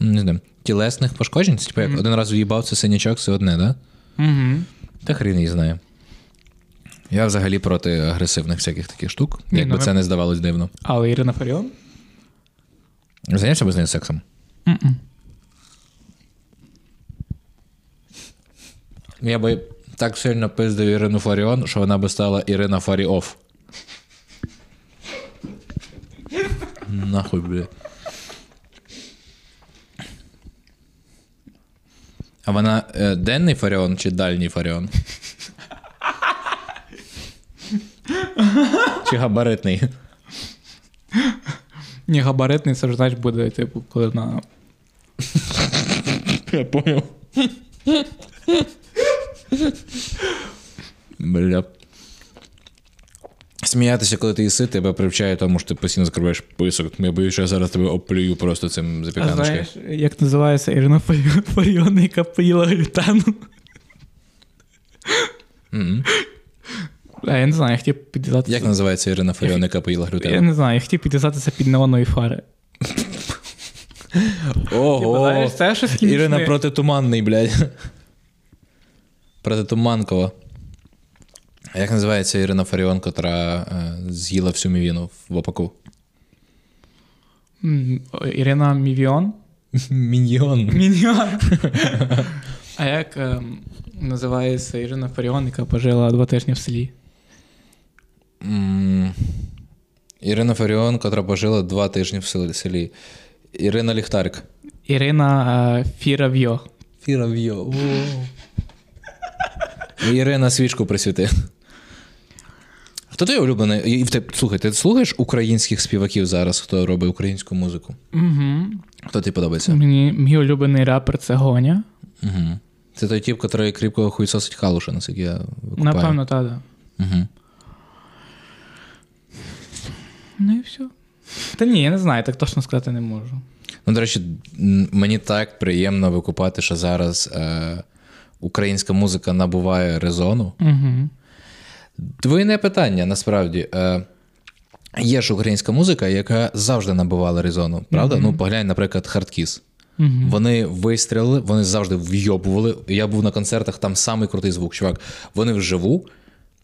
Не знаю. Тілесних пошкоджень? Це, Типу, як один раз уїбав, це синячок, це одне, да? Угу. Та хрін її знає. Я взагалі проти агресивних всяких таких штук, Ні, якби ну, це ми- не здавалось дивно. Але Ірина Фаріон? Зайнявся би з нею сексом? М-м. Я би так сильно пиздив Ірину Фаріон, що вона би стала Ірина Фаріоф. Нахуй, бля. А вона е, денний Фаріон чи дальній Фаріон? чи габаритний? Ні, габаритний це ж знаєш буде, типу, коли на. Я поняв. Бля. Сміятися, коли ти їси, тебе привчає тому, що ти постійно закриваєш писок. Я боюсь, що я зараз тебе оплюю просто цим А знаєш, як називається Ірина Фаріон, Фаріон яка поїла глютену? А я не знаю, я хотів підв'язатися. Як називається Ірина Фаріон, яка поїла Я не знаю, я хотів підв'язатися під неонові фари. Типу, Ого! хімічне. Ірина протитуманний, блядь. Протитуманкова. А як називається Ірина Фаріон, котра е, з'їла всю мівіну в опаку? Ірина Мівіон. Міньйон. Міньйон. А як ем, називається Ірина Фаріон, яка пожила два тижні в селі? Ірина Фаріон, котра пожила два тижні в селі-. Ірина Ліхтарик. Ірина е, Фіравйо. Фірав'йо. Ірина свічку присвіти. Хто твій улюблений? І Слухай, ти слухаєш українських співаків зараз, хто робить українську музику? Угу. Хто тобі подобається? Мені мій улюблений рапер це Гоня. Угу. Це той тип, який кріпко хуйсосить халуша, наскільки я викупаю. Напевно, так. Да. Угу. Ну і все. Та ні, я не знаю, так точно сказати не можу. Ну, до речі, мені так приємно викупати, що зараз е, українська музика набуває резону. Угу. Двойне питання, насправді. Е, є ж українська музика, яка завжди набувала резону, правда? Ну, поглянь, наприклад, Хардкіс. Угу. Вони вистрілили, вони завжди вйобували. Я був на концертах, там самий крутий звук, чувак. Вони вживу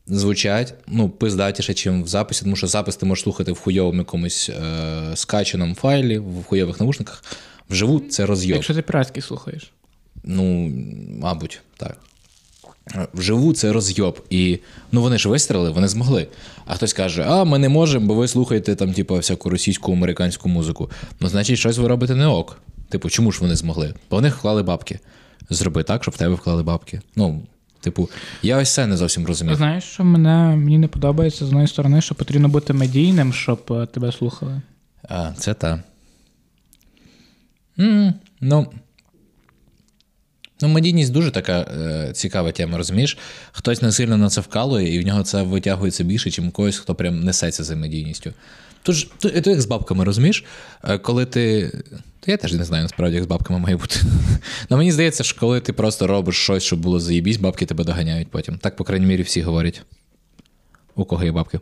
звучать ну, пиздатіше, ніж в записі, тому що запис ти можеш слухати в хуйовому якомусь е, скачаному файлі, в хуйових навушниках. Вживу це розйоб. Якщо ти піратський слухаєш. Ну, мабуть, так. Вживу це розйоб. І ну вони ж вистріли, вони змогли. А хтось каже: а ми не можемо, бо ви слухаєте там, типу, всяку російську американську музику. Ну, значить, щось ви робите не ок. Типу, чому ж вони змогли? Бо вони вклали бабки. Зроби так, щоб в тебе вклали бабки. Ну, типу, я ось це не зовсім розумію. Знаєш, що мене мені не подобається з однієї сторони, що потрібно бути медійним, щоб е, тебе слухали. А, це та. м ну. Ну, медійність дуже така е, цікава тема, розумієш? Хтось не сильно на це вкалує, і в нього це витягується більше, ніж когось, хто прям несеться за медійністю. Тож, то, то як з бабками, розумієш? Е, Коли ти. Та я теж не знаю, насправді, як з бабками має бути. Ну мені здається, що коли ти просто робиш щось, щоб було заєбісь, бабки тебе доганяють потім. Так, по крайній мірі, всі говорять. У кого є бабки?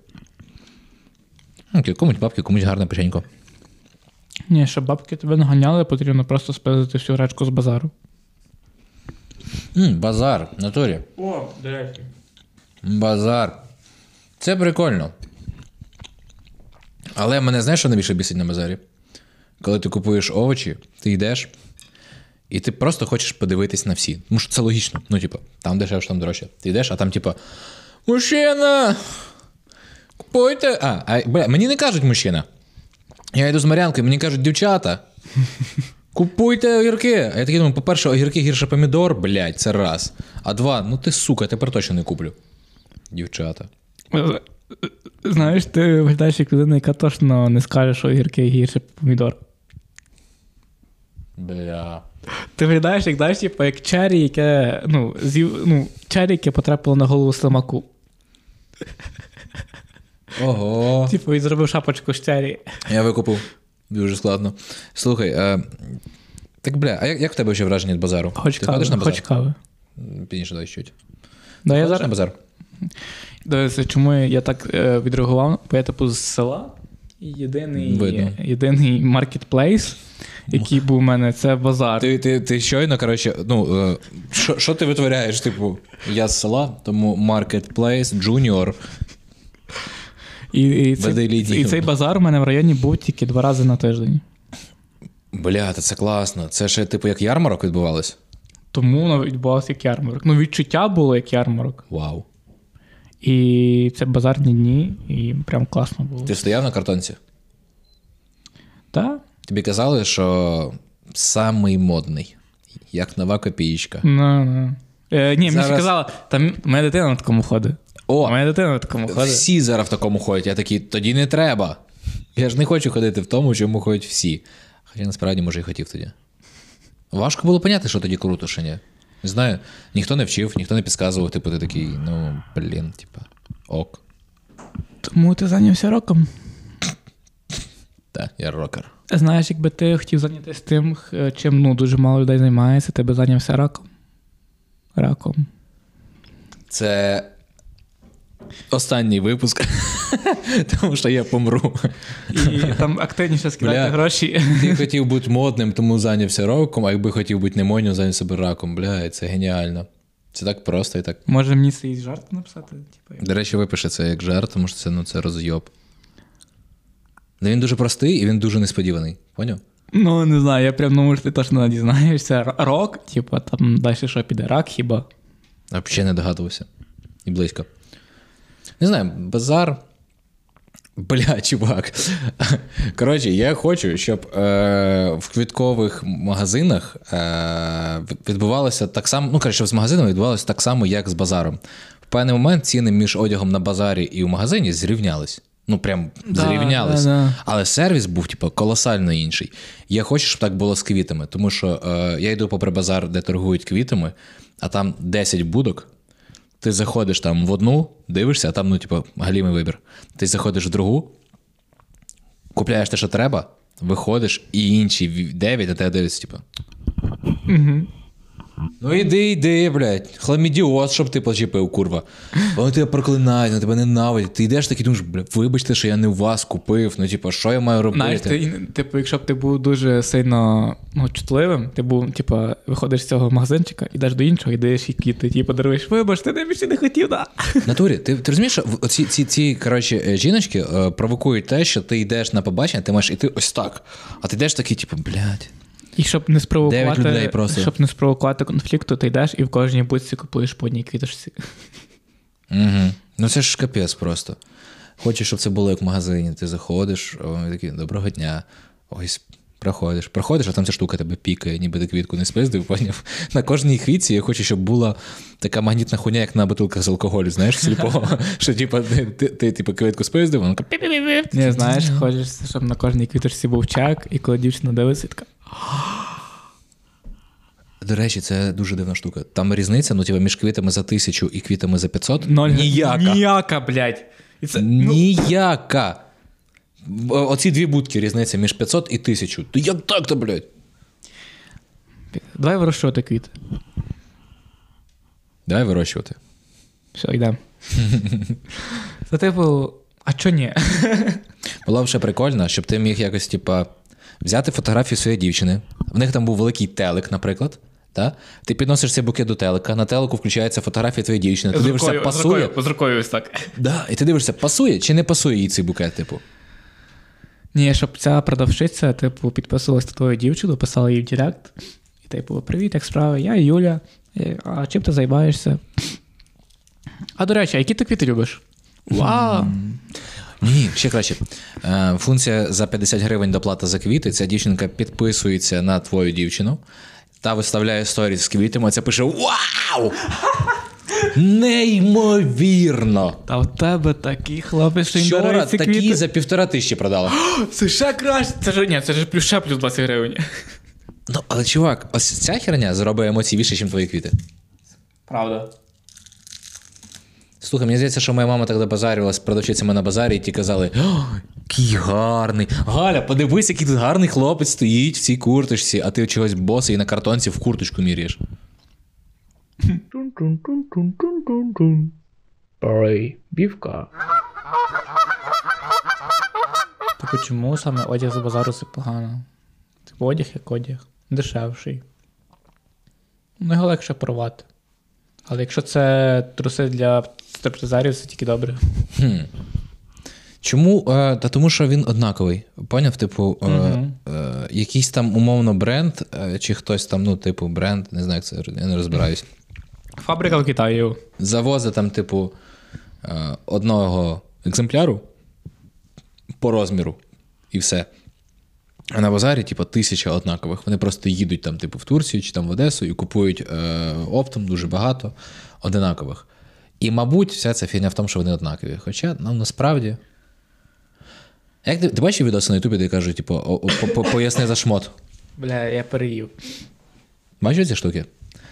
Окей, комусь бабки, комусь гарна печенько. Ні, щоб бабки тебе наганяли, потрібно просто спизити всю речку з базару. М, базар, в натурі. О, до речі. Базар. Це прикольно. Але мене знаєш, що найбільше бісить на базарі? Коли ти купуєш овочі, ти йдеш, і ти просто хочеш подивитись на всі. Тому що це логічно. Ну, типу, там дешевше, там дорожче. Ти йдеш, а там, типу, мужчина! Купуйте. А, а бля, мені не кажуть мужчина. Я йду з Марянкою, мені кажуть, дівчата. Купуйте огірки. А я такий думаю, по-перше, огірки гірше помідор, блядь, це раз. А два, ну ти сука, тепер точно не куплю. Дівчата. Знаєш, ти виглядаєш як людина, яка точно не скаже, що гірки гірше помідор. Бля. Ти виглядаєш, як знаєш, типу, як чері, яке. Ну, з'їв, ну, чері, яке потрапило на голову слимаку. Ого. Типу, він зробив шапочку з чері. Я викупив. Дуже складно. Слухай, е, так бля, а як, як в тебе ще враження від базару? Хоч ти кави. ходиш на базар? Хоч кави. Пізніше дай чуть. Да, я Ходиш зараз... на базар? Дивися, чому я так е, відреагував? Бо я типу з села. Єдиний, Видно. єдиний маркетплейс, який був у мене, це базар. Ти, ти, ти щойно, коротше, ну, е, що, що ти витворяєш? Типу, я з села, тому Marketplace, Junior. І, і, цей, і цей базар у мене в районі був тільки два рази на тиждень. Бля, це класно. Це ще, типу, як ярмарок відбувалось? Тому воно відбувався як ярмарок. Ну, відчуття було як ярмарок. Вау. І це базарні дні, і прям класно було. Ти стояв на картонці? Так? Тобі казали, що самий модний, як нова копієчка. Ну, ну. Е, ні, мені Зараз- ще казали, там моя дитина на такому ходить. О, Моя дитина на такому ходить. Всі зараз в такому ходять. Я такий, тоді не треба. Я ж не хочу ходити в тому, чому ходять всі. Хоча насправді, може, і хотів тоді. Важко було поняти, що тоді круто, що ні. Не знаю, ніхто не вчив, ніхто не підказував, типу, ти такий, ну, блін, типа, ок. Тому ти зайнявся роком. Так, я рокер. Знаєш, якби ти хотів зайнятися тим, чим ну, дуже мало людей займається, ти би зайнявся раком. Раком. Це останній випуск, тому що я помру. І там активніше скидати Бля. гроші. Ти хотів бути модним, тому зайнявся роком, а якби хотів бути не модним, зайнявся би раком. Бля, це геніально. Це так просто і так. Може мені цей жарт написати? Типу, До речі, випише це як жарт, тому що це, ну, це розйоб. Ну, він дуже простий і він дуже несподіваний. Поняв? Ну, не знаю, я прям, ну, може, ти точно не дізнаєшся. Рок, типа, там далі що піде, рак хіба. Взагалі не догадувався. І близько. Не знаю, базар. Бля, чувак. Коротше, я хочу, щоб е, в квіткових магазинах е, відбувалося так само. Ну, коротше, щоб з магазином відбувалося так само, як з базаром. В певний момент ціни між одягом на базарі і в магазині зрівнялись. Ну, прям Да, зрівнялись. да, да. Але сервіс був, типу, колосально інший. Я хочу, щоб так було з квітами, тому що е, я йду попри базар, де торгують квітами, а там 10 будок. Ти заходиш там в одну, дивишся, а там, ну, типу, галімий вибір. Ти заходиш в другу, купляєш те, що треба, виходиш, і інші 9 на тебе дивляться, типу. Ну іди, йди, блядь, хламідіоз, щоб ти почепив, курва. Вони тебе проклинають, вони тебе ненавидять. Ти йдеш такий, думаєш, бля, вибачте, що я не у вас купив. Ну, типу, що я маю робити? Знаєш, ти, типу, якщо б ти був дуже сильно ну, чутливим, ти був, типу, виходиш з цього магазинчика, йдеш до іншого, йдеш і квіти, типу, даруєш, вибач, ти не більше не хотів, да. Натурі, ти, ти розумієш, що ці, ці, ці коротше, е, жіночки е, провокують те, що ти йдеш на побачення, ти маєш іти ось так. А ти йдеш такий, типу, блядь. І щоб не спровокувати, людей просто. щоб не спровокувати конфлікту, ти йдеш і в кожній будці купуєш по одній квіточці. Угу. Ну це ж капець просто. Хочеш, щоб це було як в магазині. Ти заходиш, о, і такий, доброго дня. Ось. Проходиш, проходиш, а там ця штука тебе пікає, ніби ти квітку не спиздив, поняв. На кожній квітці я хочу, щоб була така магнітна хуйня, як на бутилках з алкоголю, знаєш, сліпого. Що типу, ти, ти, ти типу, квітку спиздив, пі-пі-пі-пі. Не знаєш, хочеш, щоб на кожній квіточці був чек, і коли дівчина дивиться, така. До речі, це дуже дивна штука. Там різниця, ну, типу, між квітами за тисячу і квітами за 500. Ноль. Ніяка. Ніяка, блядь. І це, ну, Ніяка. Оці дві будки різниця між 500 і 1000. То як так-то, блядь? давай вирощувати квіти. Давай вирощувати. Все, йдемо. Це типу, а чо ні? Було б ще прикольно, щоб ти міг якось, типа, взяти фотографію своєї дівчини. В них там був великий телек, наприклад. Та? Ти підносиш цей букет до телека, на телеку включається фотографія твоєї дівчини. Ти дивишся, пасує. з рукою ось так. Да, і ти дивишся, пасує чи не пасує їй цей букет, типу. Ні, щоб ця продавщиця, типу, підписувалась на твою дівчину, писала їй в Директ. І типу, привіт, як справи? Я Юля. Е, А чим ти займаєшся? А до речі, а які ти квіти любиш? Вау! Ні, ще краще. Е, функція за 50 гривень доплата за квіти. Ця дівчинка підписується на твою дівчину та виставляє сторіс з квітами, а це пише Вау! Неймовірно! Та в тебе такий хлопець, що Вчора такі квіти. за півтора тисячі продала. Це ще краще. Це ж ні, це ж плюс ще плюс 20 гривень. Ну, але чувак, ось ця херня зробить емоції більше, ніж твої квіти. Правда. Слухай, мені здається, що моя мама тоді базарювала з продавчицями на базарі, і ті казали: який гарний. Галя, подивись, який тут гарний хлопець стоїть в цій курточці, а ти чогось босий і на картонці в курточку міряєш. Бівка. Типу, чому саме одяг з базару це погано? Типу, одяг як одяг, дешевший. Ну, його легше порвати. Але якщо це труси для стриптизерів, це тільки добре. Хм. Чому? Е, та тому, що він однаковий. Поняв? Типу, е, Мгм. е, якийсь там умовно бренд, е, чи хтось там, ну, типу, бренд, не знаю, як це я не розбираюсь. Фабрика в Китаї. завозить там, типу, е, одного екземпляру по розміру і все. А на базарі, типу, тисяча однакових. Вони просто їдуть там, типу, в Турцію чи там в Одесу і купують е, оптом дуже багато одинакових. І, мабуть, вся ця фігня в тому, що вони однакові. Хоча нам насправді. Як ти, ти бачив відоси на Ютубі, де кажуть, типу, поясни за шмот? Бля, я переїв. Бачив ці штуки?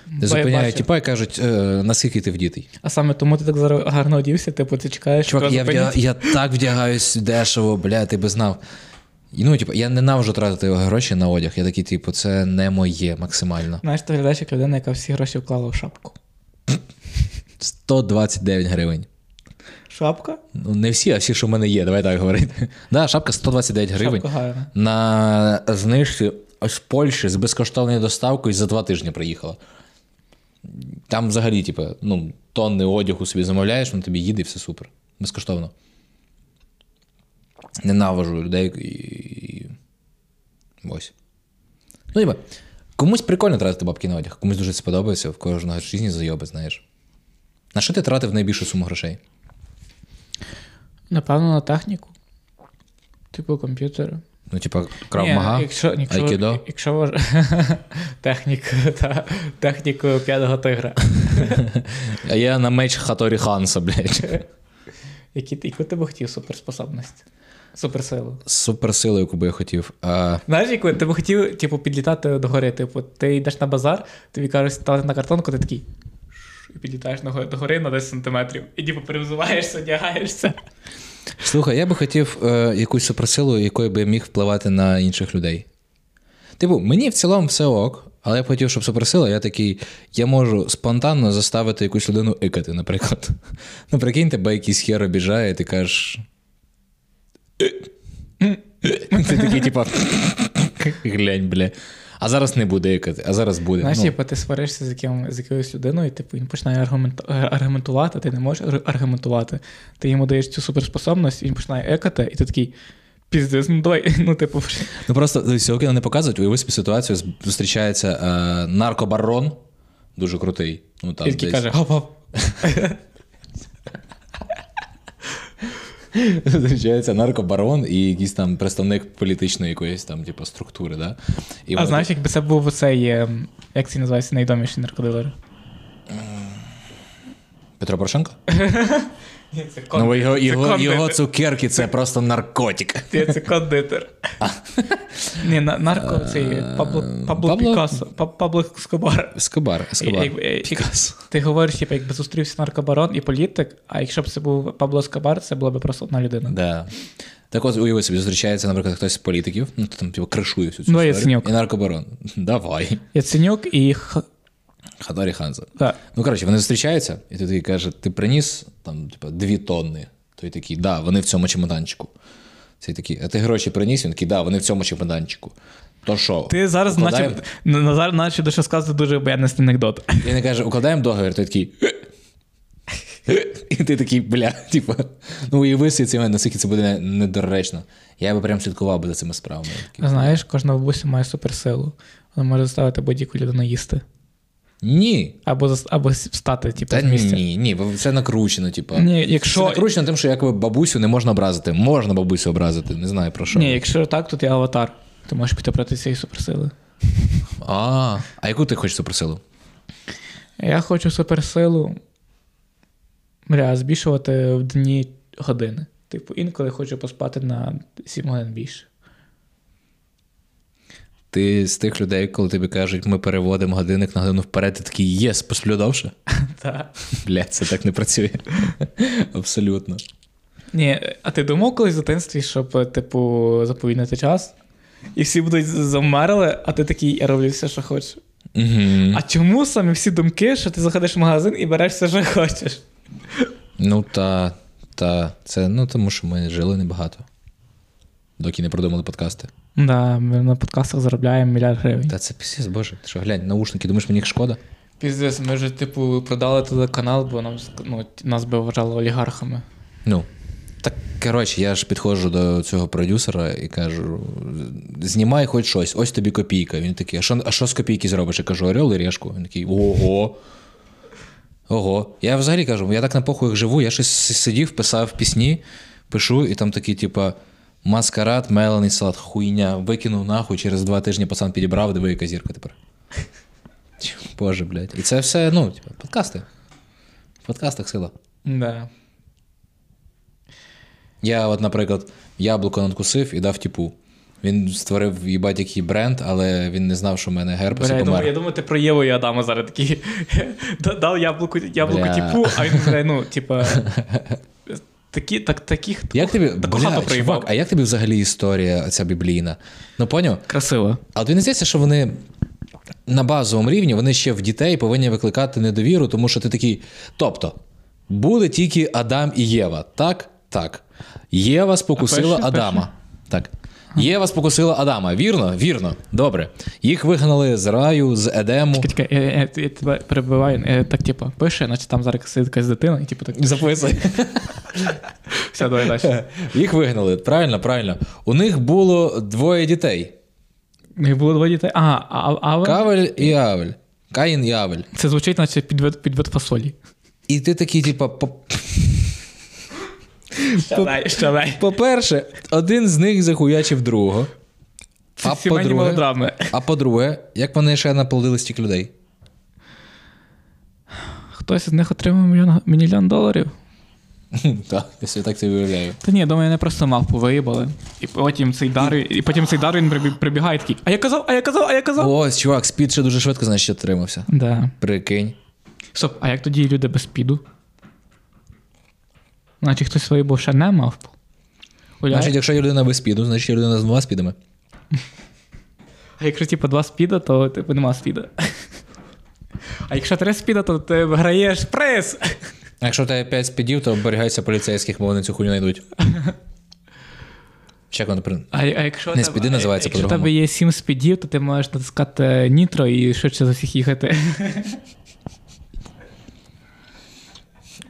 Де зупиняють типа і кажуть, е, наскільки ти вдітий. А саме тому ти так зараз гарно одівся, типу, ти чекаєш, Чувак, що я, вдя... я так вдягаюсь дешево, бля, ти би знав. Ну, типу, я ненавижу тратити гроші на одяг. Я такий, типу, це не моє максимально. Знаєш, ти виглядаєш як людина, яка всі гроші вклала в шапку. 129 гривень. Шапка? Ну, не всі, а всі, що в мене є, давай так говорити. Да, шапка 129 гривень. Шапка гарна. На знижці з Польщі з безкоштовною доставкою за два тижні приїхала. Там взагалі, типу, ну, тонни одягу собі замовляєш, він тобі їде і все супер. Безкоштовно. Ненавижу людей і. і- Ось. Ну, ніби, комусь прикольно тратити бабки на одяг, комусь дуже це подобається, в кожного житті зайоби, знаєш. На що ти тратив найбільшу суму грошей? Напевно, на техніку. Типу комп'ютери. Ну, типа, крав Ні, мага, якщо, якщо, айкідо. якщо важ... технік, та, техніку п'ятого тигра. А я на меч Хаторі Ханса, блядь. Які, яку ти б хотів суперспособність? Суперсилу. Суперсилу, яку би я хотів. А, Знаєш, яку ти б хотів, типу, підлітати до гори. Типу, ти йдеш на базар, тобі кажуть, ставити на картонку, ти такий. І підлітаєш на до гори на 10 сантиметрів. І типу перевзуваєшся, одягаєшся. Слухай, я би хотів е, якусь суперсилу, якою би міг впливати на інших людей. Типу, мені в цілому все ок, але я б хотів, щоб суперсила, я такий, я можу спонтанно заставити якусь людину икати, наприклад. Ну, прикинь, тебе якийсь хер обіжає, і ти кажеш. Ти такий, типа, глянь, бля. А зараз не буде икати, а зараз буде. Знаєш, Ну, типу, ти сваришся з, яким, з якоюсь людиною, типу, він починає аргумент, аргументувати, ти не можеш аргументувати. Ти йому даєш цю суперспособність, він починає екати, і ти такий. Піздець, ну давай, ну, типу, Ну просто всього кіно не показують, уяви собі ситуацію, зустрічається е, наркобарон, дуже крутий. Ну, там і такий десь. каже, гоп-гоп. Зустрічається наркобарон і якийсь там представник політичної якоїсь там, типу, структури, да? І А вони знаєш, якби це був цей, ем, як це називається, найдоміший наркодилер? Петро Порошенко? Ні, це Ну, його, це його, кондитер. його цукерки це просто наркотик. Ні, це кондитер. Ні, на- нарко цей Пабло, Пабло Пабло? Пікассо, Па- Пабло Скобар. Ескобар, Ескобар. Якби- е, Пікассо. Ти говориш, типу, якби зустрівся наркобарон і політик, а якщо б це був Пабло Скобар, це була б просто одна людина. Да. Так от уяви собі, зустрічається, наприклад, хтось з політиків, ну, то там, типу, кришує всю цю Ну, історію. Яценюк. І наркобарон. Давай. Яценюк і Х... Хаторі Ханза. Да. Ну, коротше, вони зустрічаються, і ти такий каже, ти приніс там, типу, дві тонни. Той такий, да, вони в цьому чемоданчику. Цей такий, а ти гроші приніс? Він такий, да, вони в цьому чемоданчику. То що? Ти зараз укладаємо? наче, наче дуже сказати дуже об'єднаний анекдот. Він не каже, укладаємо договір, ти такий. І ти такий, бля, типу, ну уяви собі це, наскільки це буде недоречно. Я би прям слідкував би за цими справами. Знаєш, кожна бабуся має суперсилу. Вона може заставити будь-яку людину їсти. Ні. Або, або встати, типу, Та з місця. ні, ні, це накручено, типу. Ні, Це накручено тим, що якби бабусю не можна образити. Можна бабусю образити, не знаю про що. ні, якщо так, то ти аватар. Ти можеш піти проти цієї суперсили. А, а яку ти хочеш суперсилу? Я хочу суперсилу. Бля, збільшувати в дні години. Типу, інколи хочу поспати на 7 годин більше. Ти з тих людей, коли тобі кажуть, ми переводимо годинник на годину вперед, ти такий єс, посплю довше. Так. Блядь, це так не працює. Абсолютно. Ні, а ти думав колись в дитинстві, щоб, типу, заповільнити час? І всі будуть замерли, а ти такий, я роблю все, що хочу. Угу. А чому саме всі думки, що ти заходиш в магазин і береш все, що хочеш? Ну та, та, це ну тому, що ми жили небагато. Доки не продумали подкасти. Да, ми на подкастах заробляємо мільярд гривень. Та це пісіс, боже. Ти що, глянь, наушники, думаєш, мені їх шкода? Піздець, ми вже, типу, продали телеканал, бо нам ну, нас би вважали олігархами. Ну. Так, коротше, я ж підходжу до цього продюсера і кажу: знімай хоч щось, ось тобі копійка. Він такий, а що, а що з копійки зробиш? Я кажу, орел і решку. Він такий, ого. Ого. Я взагалі кажу, я так на похуях живу, я щось сидів, писав пісні, пишу, і там такий, типа, маскарад, мелений салат, хуйня, викинув нахуй, через два тижні пацан підібрав, диви, яка зірка тепер. Боже, блядь. І це все, ну, типа, подкасти. В подкастах сила. Да. Я, от, наприклад, яблуко надкусив і дав типу. Він створив їбать який бренд, але він не знав, що в мене герпес Бля, я, думаю, я помер. думаю, ти про Єву і Адама зараз такий. Дав яблуко, яблуко Бля. типу, а він ну, типа. Такі, так, таких Як тобі, так бля, чувак, а як тобі взагалі історія ця біблійна? Ну, поняв? Красиво. А тобі не здається, що вони на базовому рівні вони ще в дітей повинні викликати недовіру, тому що ти такий. Тобто, були тільки Адам і Єва. Так? Так. Єва спокусила перші, Адама. Так. Єва спокусила Адама. Вірно? Вірно. Добре. Їх вигнали з раю, з Едему. Чекай, чекай, я, я, я тебе перебиваю. е, Так, типу, пише, наче там зараз сидить якась дитина, і типу так. Записуй. Все, давай далі. Їх вигнали. Правильно, правильно. У них було двоє дітей. Не було два дітей. Ага, а, а Кавель і Авель. Каїн і Авель. це звучить, наче підвид, підвид фасолі. І ти такий, типа, по- Щавай, щавай. По-перше, один з них захуячив другого. А по-друге, а по-друге, як вони ще наплодили стільки людей? Хтось з них отримав мільйон, мільйон доларів. Так, я так це виявляю. Та ні, думаю, не просто мавпу виїбали. І потім цей Дарвін, і потім цей Дарвін прибі- прибігає такий. А я казав, а я казав, а я казав. Ось, чувак, спід ще дуже швидко, значить, отримався. Да. Прикинь. Стоп, а як тоді люди без спіду? Значить, хтось виїбав ще не мавпу. Уявляєш? Значить, якщо є людина без спіду, значить є людина з двома спідами. А якщо типу два спіда, то типу нема спіда. А якщо три спіда, то ти виграєш приз. А якщо тебе 5 спідів, то оберігайся поліцейських, бо вони цю хуйню знайдуть. Як воно при- А, а якщо Не спіди називається якщо по-другому. тебе є сім спідів, то ти можеш натискати нітро і швидше за всіх їхати.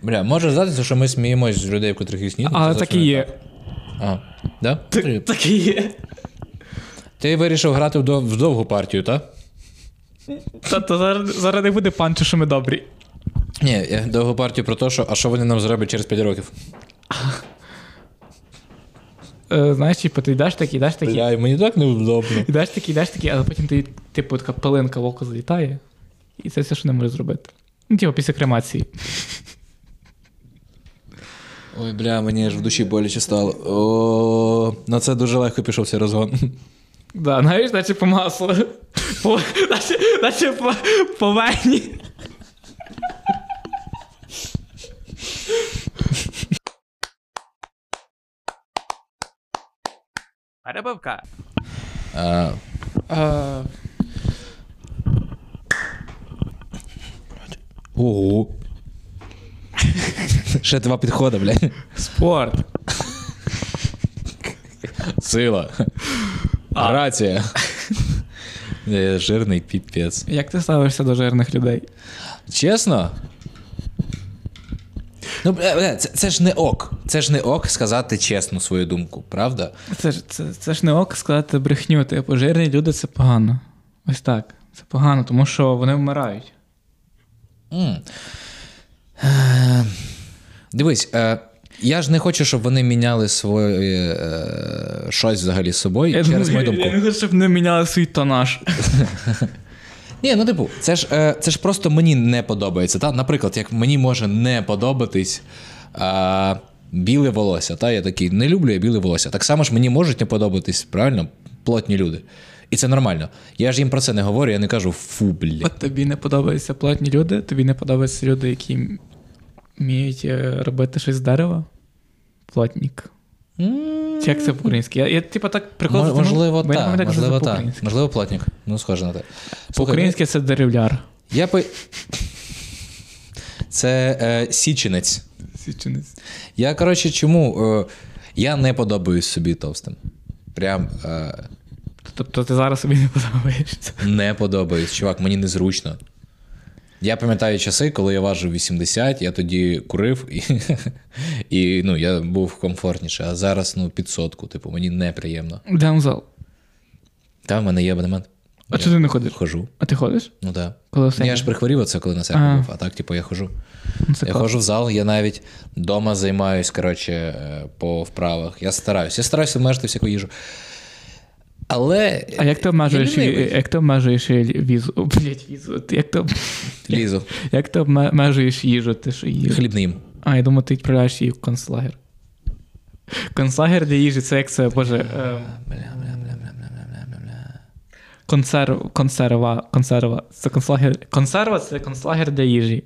Бля, може здатися, що ми сміємось з людей, в котрих їх снідуть. Але так і є. так. А, да? Так і є. Ти вирішив грати в дов- в довгу партію, так? Та то зараз, зараз не буде панчу, що ми добрі. Ні, я довгу партію про те, що а що вони нам зроблять через 5 років. Е, знаєш, типу, ти йдеш такий, йдеш такий, Бля, мені так невдобно. йдеш такий, йдеш такий, але потім ти, типу, така пилинка в око залітає. І це все, що не може зробити. Ну, типу, після кремації. Ой, бля, мені аж в душі боляче стало. О, на це дуже легко пішов цей розгон. Да, знаєш, наче по маслу. По, наче, наче по, по вені. Перебивка. А, Е, ого. Ще два підходи, блядь. спорт. Сила. Грація. Е, Жирний піпець. Як ти ставишся до жирних людей? Чесно? Ну, бля, бля, це, це ж не ок. Це ж не ок сказати чесну свою думку, правда? Це ж, це, це ж не ок сказати брехню. Типу, жирні люди це погано. Ось так. Це погано, тому що вони вмирають. М. Е, Дивись, е, я ж не хочу, щоб вони міняли своє е, щось взагалі з собою через мою думку. я не хочу, щоб вони міняли свій тонаж. Ні, ну типу, це ж, це ж просто мені не подобається. Та? Наприклад, як мені може не подобатись е, біле волосся. Та? Я такий не люблю я біле волосся. Так само ж мені можуть не подобатись, правильно, плотні люди. І це нормально. Я ж їм про це не говорю, я не кажу фу, бля. От тобі не подобаються платні люди, тобі не подобаються люди, які вміють е, робити щось з дерева. Плотник. Чи як це по-українськи? Я, я типу так затягнув, Можливо, як це Можливо, так. Можливо, плотник. Ну, схоже на те. Слухай, По-українськи це деревляр. Я по... Це е, січенець. Січенець. Я, коротше, чому? Е, я не подобаюсь собі товстим. Прям е, Тобто ти зараз собі не подобаєшся. не подобаюсь. Чувак, мені незручно. Я пам'ятаю часи, коли я важив 80, я тоді курив і, і ну, я був комфортніше, а зараз ну, під сотку. Типу, мені неприємно. Йдемо в зал. Та в мене є абонемент. А Я чого ти не ходиш? Хожу. А ти ходиш? Ну так. Да. Я ж прихворів оце, коли на себе А. був, а так, типу, я хожу. Ну, Це Я класно. ходжу в зал, я навіть вдома займаюсь, коротше, е, по вправах. Я стараюсь. Я стараюся обмежити всяку їжу. Але. А як ти обмежуєш, як ти обмежуєш візу? Блять, візу. Як ти, Лізу. як ти обмежуєш їжу? Ти що їж? Хліб не їм. А, я думаю, ти відправляєш її в концлагер. Концлагер для їжі це як це, боже. Консерв, консерва, консерва. Це концлагер. Консерва це концлагер для їжі.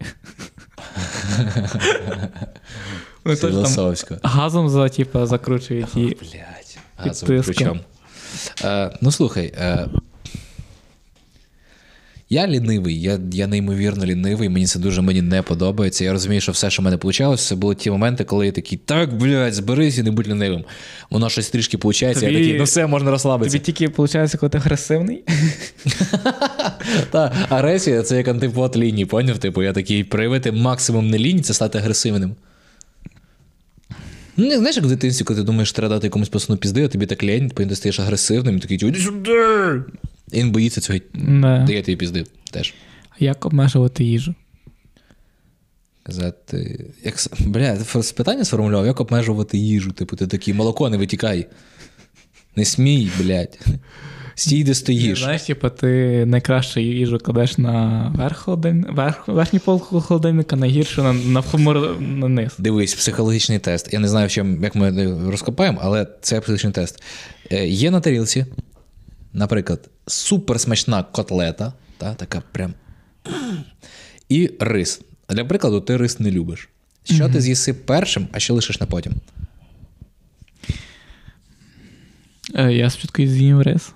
Філософсько. газом за, типу, закручують її. Блять. Тиском. ключом. Е, ну слухай. Е, я лінивий, я, я неймовірно лінивий, мені це дуже мені не подобається. Я розумію, що все, що в мене вийшло, це були ті моменти, коли я такий, так, блядь, зберись і не будь лінивим. Воно щось трішки виходить, я такий, ну все, можна розслабитися. Тобі тільки виходить, коли ти агресивний. Та агресія це як антипод лінії, поняв? Типу, я такий проявити максимум не лінії, це стати агресивним. Ну, не знаєш, як в дитинстві, коли ти думаєш, що треба дати якомусь пацану пізди, а тобі так лень, потім ти стаєш агресивним, і такий, іди сюди. І він боїться цього Не. дає тобі пізди теж. Як обмежувати їжу? Казати. Як, бля, питання сформулював, як обмежувати їжу? Типу, ти такий, молоко не витікай. Не смій, блядь. Стій, де стоїш. Знаєш, типу, ти найкращу їжу кладеш на верх холодильника, верх, верхній пол холодильника, найгіршу на, на, на низ. Дивись, психологічний тест. Я не знаю, чим, як ми розкопаємо, але це психологічний тест. Е, Є на тарілці, наприклад, суперсмачна котлета, та, така прям. І рис. Для прикладу, ти рис не любиш. Що ти з'їси першим, а що лишиш на потім? Е, Я спочатку з'їм рис.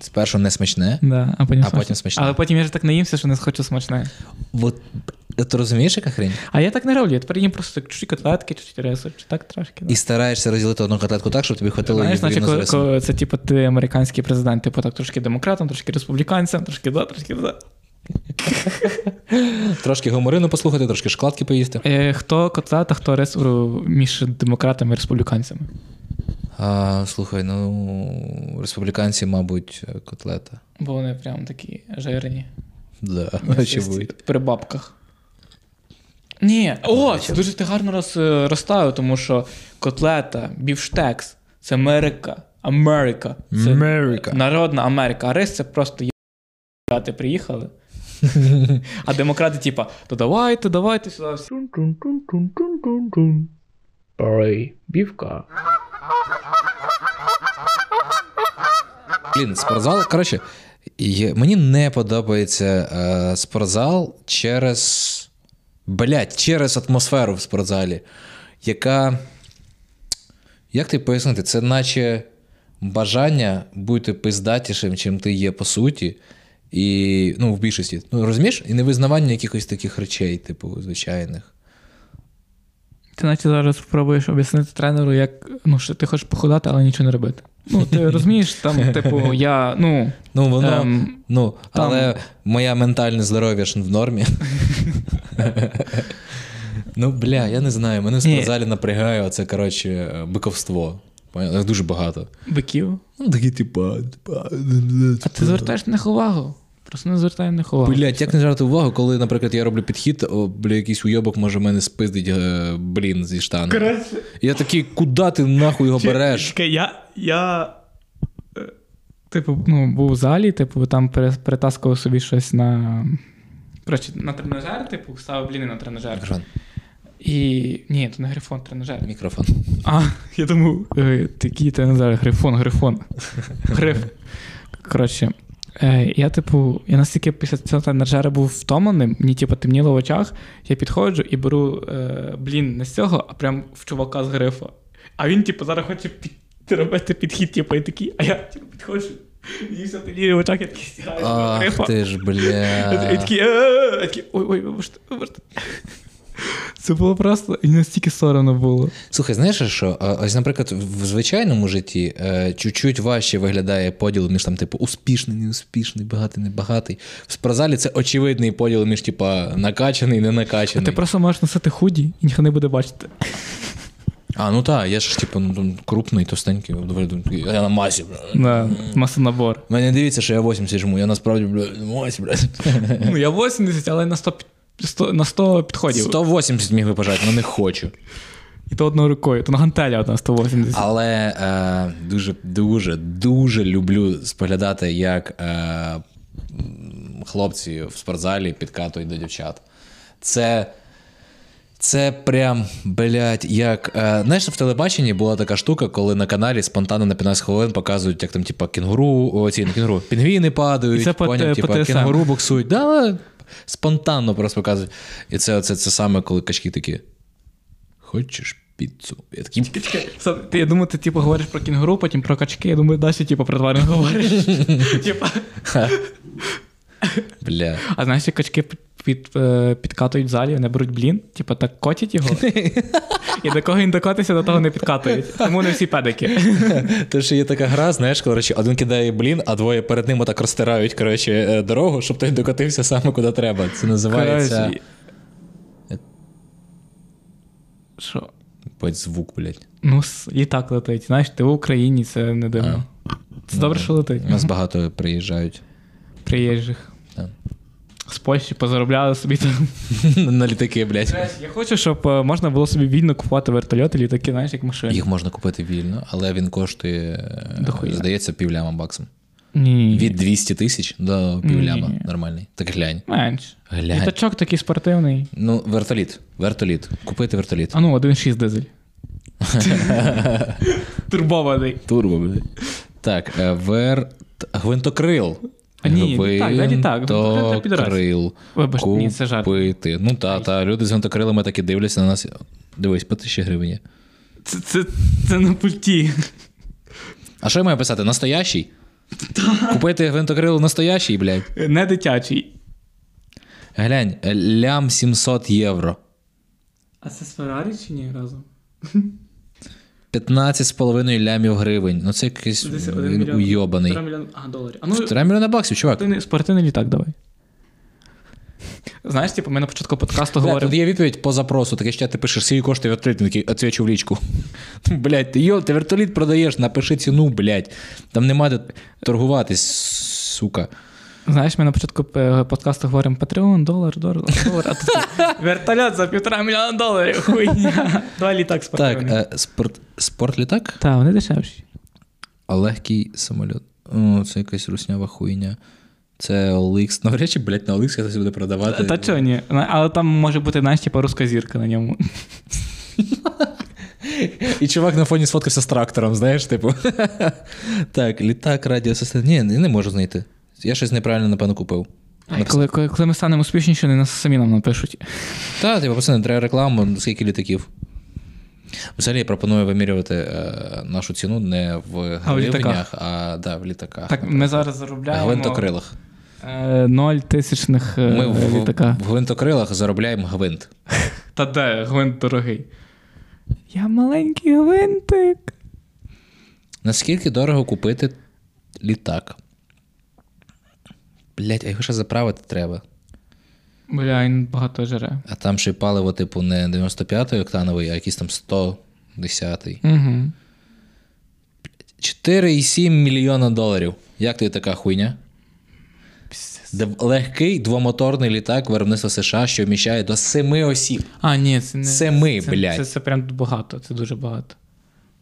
Спершу не смачне. Да, а потім, А потім смачне. Але потім я ж так наїмся, що не схочу смачне. От, ти розумієш, яка хрень? А я так не роблю, я тепер їм просто так чуть-чуть котлетки, чуть-чуть рису, чи так трошки. Да. І стараєшся розділити одну котлетку так, щоб тобі хватило Знаєш, наче коли, коли це типу ти американський президент, типу так трошки демократом, трошки республіканцем, трошки да, трошки да. Трошки гуморину послухати, трошки шкладки поїсти. Е, хто котлета, хто рис між демократами і республіканцями? А, слухай, ну республіканці, мабуть, котлета. Бо вони прям такі жирні. Да. При бабках. Ні, о, це дуже ти гарно роз, розставив, тому що котлета, бівштекс це Америка. Америка. Це Америка. Народна Америка. А рис це просто єбати приїхали. А демократи, типа, то давайте, давайте сюди. Бівка. Блін, спортзал. Коротше, мені не подобається е, спортзал через. Блять, через атмосферу в спортзалі, яка. Як ти пояснити? Це наче бажання бути пиздатішим, чим ти є по суті. І, ну, в більшості. Ну, розумієш? І невизнавання якихось таких речей, типу, звичайних. Ти наче зараз спробуєш об'яснити тренеру, як ну, що ти хочеш походати, але нічого не робити. Ну, ти розумієш, там, типу, я, ну. Ну, воно. Ем, ну, там- але моє ментальне здоров'я ж в нормі. ну, бля, я не знаю. Мене в спортзалі напрягає оце, коротше, биковство. Дуже багато. Биків. Ну, такі, типа, типа. А ти звертаєш на них увагу. Просто не звертай на них увагу. Блять, як не жартувати увагу, коли, наприклад, я роблю підхід, о, бля, якийсь уйобок може мене спиздить, е, блін, зі штани. Коротше, Я такий, куди ти нахуй його береш? Чекай, Я, я е, типу, ну, був в залі, типу, там пере- перетаскував собі щось на. Коротше, на тренажер, типу, ставив бліни на тренажер. Мікрофон. І. Ні, то не грифон, тренажер. Мікрофон. А, я думав, е, такий тренажер, грифон, грифон. Гриф. Коротше. Е, я, типу, я настільки після цього тренажера був втомлений, мені типу, темніло в очах, я підходжу і беру е, блін не з цього, а прям в чувака з грифа. А він, типу, зараз хоче під, робити підхід, типу, і такий, а я типу, підходжу. І все темніє в очах, я такий стягаю Ах ти ж, І бля. такий, я такий, ой, ой, вибачте, вибачте. Це було просто і настільки соромно було. Слухай, знаєш що? Ось, наприклад, в звичайному житті е, чуть-чуть важче виглядає поділ між там, типу, успішний, неуспішний, багатий, небагатий. В спортзалі це очевидний поділ між, типа, накачаний, не накачаний. А ти просто можеш носити худі, і ніхто не буде бачити. А, ну так, я ж, типу, ну, крупний, товстенький, я на масі, бля. Масонабор. Мене дивіться, що я 80 жму, я насправді, бля, масі, бля. Ну, я 80, але на 100, під- 100, на 100 підходів. 180 міг би пожати, але не хочу. І то одною рукою, то на гантелі одна 180. Але е, дуже, дуже, дуже люблю споглядати, як е, хлопці в спортзалі підкатують до дівчат. Це. Це прям, блядь, як. Е, знаєш, в телебаченні була така штука, коли на каналі спонтанно на 15 хвилин показують, як там, типа, кінгуру, о, ці, не кінгуру, пінгвіни падають, І це по поняв, типа, по кінгуру боксують. Да, спонтанно просто показують. І це, це, це саме, коли качки такі. Хочеш піцу? Я такий, Чекай, Сам- ти, я думаю, ти типу, говориш про кінгуру, потім про качки, я думаю, далі типу, про тварин говориш. Типа. Бля. А знаєш, як качки під, е, підкатують в залі, вони беруть блін, типу так котять його. І до кого він докотиться, до того не підкатують. Тому не всі педики. То що є така гра, знаєш, коротше, один кидає блін, а двоє перед ним отак розтирають коротше, е, дорогу, щоб той докотився саме куди треба. Це називається. Що? Будь звук, блядь. Ну, с- літак летить. Знаєш, ти в Україні, це не дивно. Це добре, що летить. У нас багато приїжджають приїжджих. З Польщі позаробляли собі там. На літаки, блядь. Я хочу, щоб е, можна було собі вільно купувати вертольоти, літаки, знаєш, як машини. Їх можна купити вільно, але він коштує, е, Дохуя. здається, півляма баксом. Ні. Від 200 тисяч до півляма. Ні. нормальний. Так глянь. Менш. Глянь. Літачок такий спортивний. Ну, вертоліт. Вертоліт. Купити вертоліт. А ну, 1,6 дизель. Турбований. Турбо, блядь. Так, е, вер... Гвинтокрил. А ні, літак, да, літак. Гвинтокрил це підраз. Вибач, ні, це жарт. Купити. Ну та, та, люди з гвинтокрилами так і дивляться на нас. Дивись, по тисячі гривень є. Це, це, це на пульті. А що я маю писати? Настоящий? Купити гвинтокрил настоящий, блядь. Не дитячий. Глянь, лям 700 євро. А це з Феррарі чи ні разом? 15,5 лямів гривень. Ну це якийсь Десь один він мільйон. уйобаний. Півтора мільйона- А, доларів. А ну, 3 мільйона баксів, чувак. спортивний, спортивний літак давай. Знаєш, типу, ми на початку подкасту Бля, говоримо. тут є відповідь по запросу, таке ще ти пишеш, скільки коштує вертоліт, він такий, отвечу в лічку. Блять, ти йо, ти вертоліт продаєш, напиши ціну, блять. Там нема де торгуватись, сука. Знаєш, ми на початку е, подкасту говоримо Патреон, долар, долар, долар. А тут вертольот за півтора мільйона доларів. Хуйня. Два літак Так, е, спорт, спортлітак, Так, вони дешевші. а легкий самоліт. О, це якась руснява хуйня. Це OLX. Навряд чи, блядь, на OLX хтось буде продавати. Та чого ні? Але там може бути, знаєш, типу, руска зірка на ньому. І чувак на фоні сфоткався з трактором, знаєш, типу. так, літак, радіосистем. Ні, не можу знайти. Я щось неправильно, напевно, купив. Ай, коли, коли, коли ми станемо успішніші, вони нас самі нам напишуть. Та, типу, пацани, треба рекламу, скільки літаків. Взагалі я пропоную вимірювати е, нашу ціну не в А в гривнях, а да, в літаках. Так, ми зараз заробляємо Гвинтокрилах. е, ноль тисячних е, Ми в, літака. в гвинтокрилах заробляємо гвинт. Та де гвинт дорогий? Я маленький гвинтик. Наскільки дорого купити літак? Блять, а його ще заправити треба. Бля, він багато жере. А там ще й паливо, типу, не 95-й октановий, а якийсь там 110-й. Угу. 4,7 мільйона доларів. Як тобі така хуйня? Легкий двомоторний літак виробництва США, що вміщає до 7 осіб. А, ні, це не. Семи, це, блядь. Це, це прям багато, це дуже багато.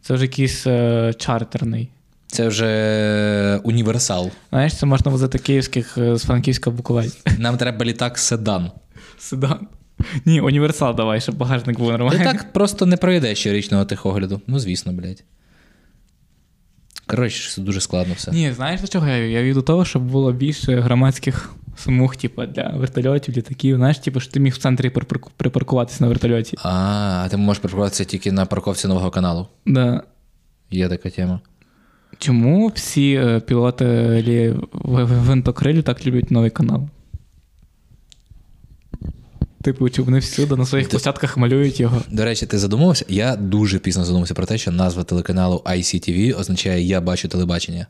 Це вже якийсь е, чартерний. Це вже універсал. Знаєш, це можна возити київських е, з Франківська Буковель. Нам треба літак седан. Седан. Ні, універсал давай, щоб багажник був нормальний. Літак просто не пройде щорічного техогляду. Ну, звісно, блядь. Коротше, це дуже складно все. Ні, знаєш до чого я вів? Я вів до того, щоб було більше громадських смуг, типу, для вертольотів, літаків. Знаєш, типу, що ти міг в центрі припаркуватися на вертольоті. А, а ти можеш припаркуватися тільки на парковці нового каналу. Да. Є така тема. Чому всі е, пілоти винтокрилі так люблять новий канал? Типу, чи вони всюди на своїх площадках малюють його. До речі, ти задумався? Я дуже пізно задумався про те, що назва телеканалу ICTV означає Я бачу телебачення.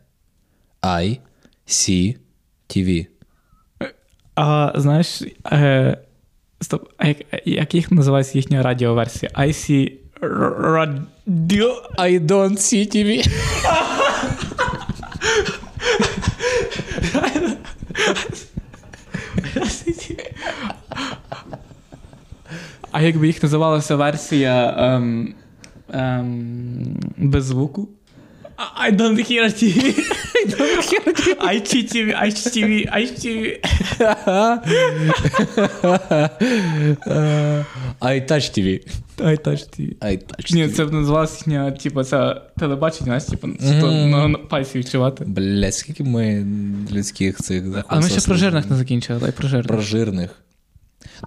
I see TV. А знаєш, е, стоп, а як, як їх називається їхня радіоверсія? IC Radio. I don't see TV. А якби їх називалася версія ем, ем, без звуку? I don't hear TV. I don't hear TV. ICTV, ICTV, ICTV. I touch TV. I touch TV. I touch Ні, це б називалося їхня, типу, це телебачення, знаєш, типу, що на, пальці відчувати. Блять, скільки ми людських цих Але ми ще про жирних не закінчили, дай про жирних. Про жирних.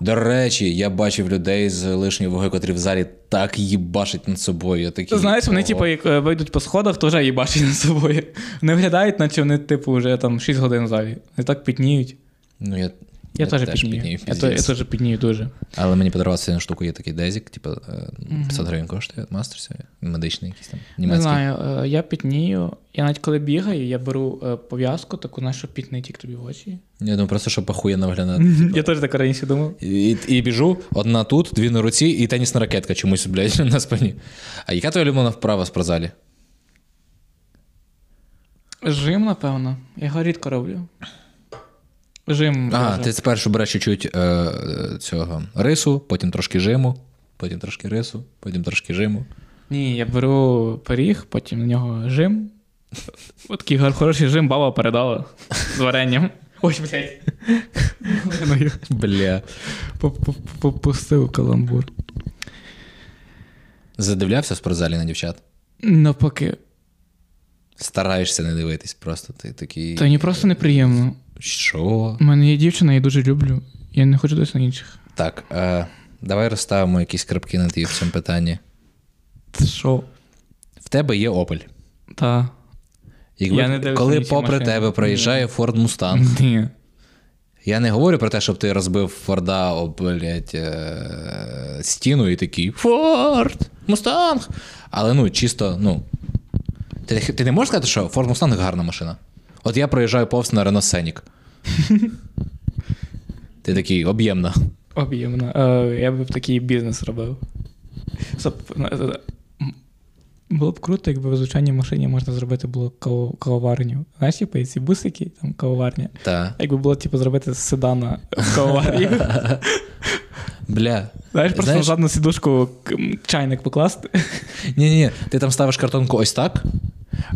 До речі, я бачив людей з лишньої ваги, котрі в залі так їбашать над собою. Я такий, знаєш, вони, типу, як е, вийдуть по сходах, то вже їбачать над собою. Не виглядають, наче вони, типу, вже там 6 годин в залі. Вони так пітніють. Ну, я, Я, теж піднію. піднію, я, то- я теж піднію дуже. Але мені подарувався на штуку, є такий дезік, типу, е, 500 гривень коштує, мастерся, медичний якийсь там, Не знаю, е, я пітнію. Я навіть коли бігаю, я беру е, пов'язку, таку, знаєш, щоб піт тік тобі в очі. Я думаю, просто щоб охуєнно виглядати. Я теж так раніше думав. І, і біжу, одна тут, дві на руці, і тенісна ракетка чомусь, блядь, на спині. А яка твоя улюблена вправа в спортзалі? Жим, напевно. Я його рідко роблю. Жим. А, ти спершу береш чуть-чуть е, е, цього рису, потім трошки жиму, потім трошки рису, потім трошки жиму. Ні, я беру пиріг, потім на нього жим. От такий хороший жим баба передала з варенням. Ой, блядь. Бля. Попустив каламбур. Задивлявся в спортзалі на дівчат. Навпаки. Стараєшся не дивитись, просто ти такий. Та мені просто неприємно. Що? У мене є дівчина, я її дуже люблю. Я не хочу дивитися на інших. Так, е, давай розставимо якісь крапки на ті в цьому питанні. Що? В тебе є Opel. Та. Якби, Я не коли попри машини. тебе проїжджає Ford Mustang, Ні. я не говорю про те, щоб ти розбив Форда об блядь, е, стіну і такий Ford, Mustang. Але ну, чисто, ну. Ти, ти не можеш сказати, що Ford Mustang гарна машина? От я проїжджаю повз на Renault Scenic. Ти такий об'ємна. Об'ємно. Е, я б такий бізнес робив. Е, е, м, Було б круто, якби в звичайній машині можна зробити було кавоварню. Знаєш, типу, ці бусики, там кавоварня. Та. Якби було, типу, зробити з седана кавоварню. Бля. Знаєш, просто на задну сідушку чайник покласти. Ні-ні, ти там ставиш картонку ось так,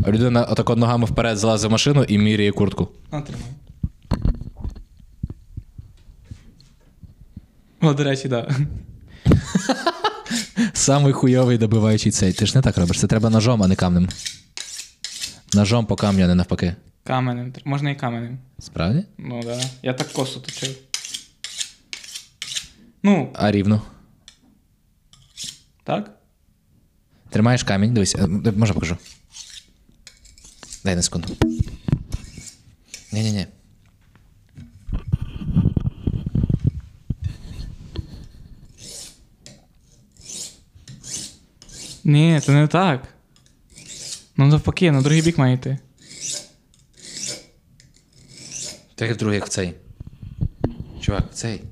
людина отако ногами вперед залазить в машину і міряє куртку. На, тримай. О, до речі, так. Да. Самий хуйовий добиваючий цей. Ти ж не так робиш. Це треба ножом, а не камнем. Ножом по камню, а не навпаки. Каменем. Можна і каменем. Справді? Ну так. Да. Я так косу точив. Ну, А рівно. так? Тримаєш камінь, дивись, е, може покажу. Дай на секунду. Ні-ні-ні. Ні, це не так. Ну, навпаки, на другий бік має йти. Так як другий, як цей. Чувак, цей.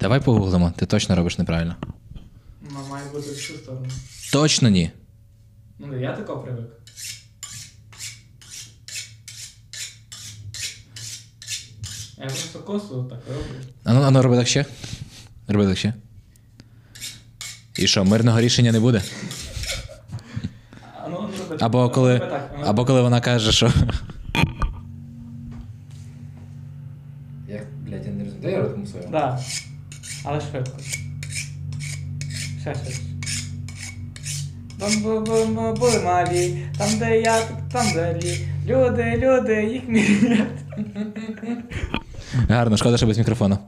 Давай погуглимо, ти точно робиш неправильно. Ну, має бути в цю сторону. Точно ні. Ну, я тако привик. Я просто косу так роблю. Ану, ану, роби так ще. Роби так ще. І що, мирного рішення не буде? А ну, роби Або коли, роби так, ну. або коли вона каже, що. Як, блядь, я не розумію. Дай я ротому своєму. Да. Але швидко. Ще ще. Були малі, там де я, там де лі. Люди, люди, їх мірять. Гарно, шкода, що без мікрофона.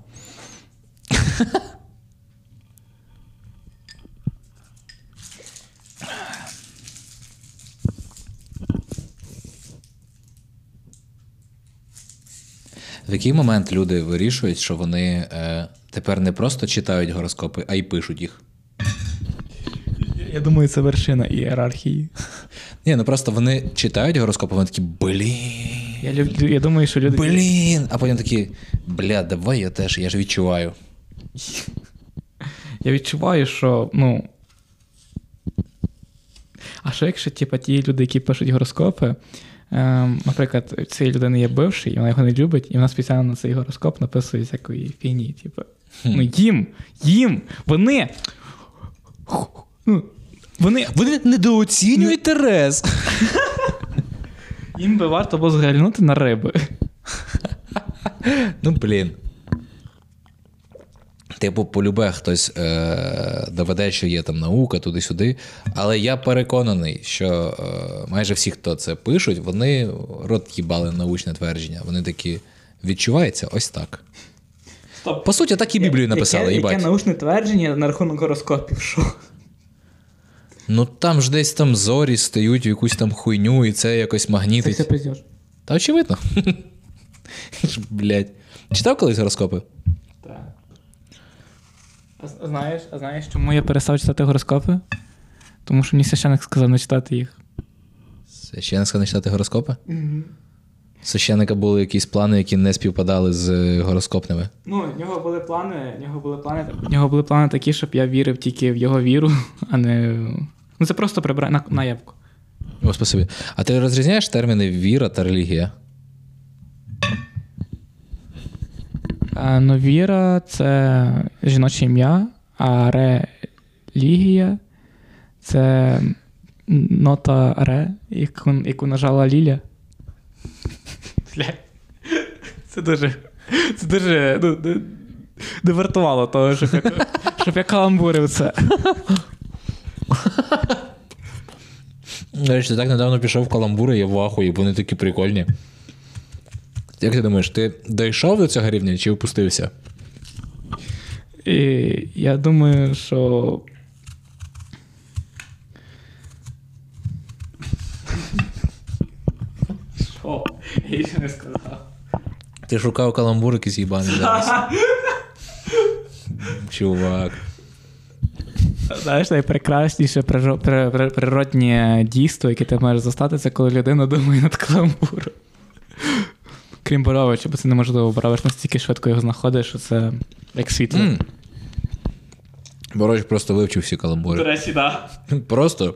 В який момент люди вирішують, що вони е, тепер не просто читають гороскопи, а й пишуть їх? Я думаю, це вершина ієрархії. Ні, ну просто вони читають гороскопи, вони такі, блін. Я, люблю, я думаю, що люди. Блін. А потім такі, бля, давай я теж, я ж відчуваю. Я відчуваю, що, ну. А що якщо, типа, ті люди, які пишуть гороскопи, ем, наприклад, цієї людини є бивший, і вона його не любить, і вона спеціально на цей гороскоп написує всякої фігні. Типу. Ну, їм, їм, вони. ну, Вони, Вони недооцінюють Терез. їм би варто було зглянути на риби. Ну, блін. Типу, полюбе хтось е, доведе, що є там наука туди-сюди. Але я переконаний, що е, майже всі, хто це пишуть, вони рот їбали научне твердження. Вони такі відчувається ось так. Стоп. По суті, так і Біблію написали, яке, яке научне твердження на рахунок гороскопів? Що? Ну там ж десь там зорі стають в якусь там хуйню, і це якось Це все пиздєш. Та очевидно. Блять. Читав колись гороскопи? Так. А, знаєш, а знаєш, чому я перестав читати гороскопи? Тому що мені священник сказав не читати їх. Священник сказав не читати гороскопи? Священника були якісь плани, які не співпадали з е, гороскопними. Ну, в нього були плани, в нього були плани, в нього були плани такі, щоб я вірив тільки в його віру, а не. Ну, це просто прибрати на, наявку. О, спасибі. А ти розрізняєш терміни віра та релігія? А, ну, віра це жіноче ім'я, а релігія це нота ре, яку, яку нажала Ліля. Це дуже. Це дуже. Ну, не, не вартувало того, щоб я, щоб я каламбурив це. До речі, так недавно пішов в каламбури, я в ахуї, вони такі прикольні. Як ти думаєш, ти дійшов до цього рівня чи опустився? І я думаю, що. Що? Я ще не сказав. Ти шукав каламбур якийсь їбаний зараз. Чувак. Знаєш, найпрекрасніше приро- при- при- природнє дійство, яке ти можеш застати, це коли людина думає над каламбуром. Крім Боровича, бо це неможливо, Борович настільки швидко його знаходиш, що це як світло. М. Бороч просто вивчив всі каламбури. речі, так. Просто.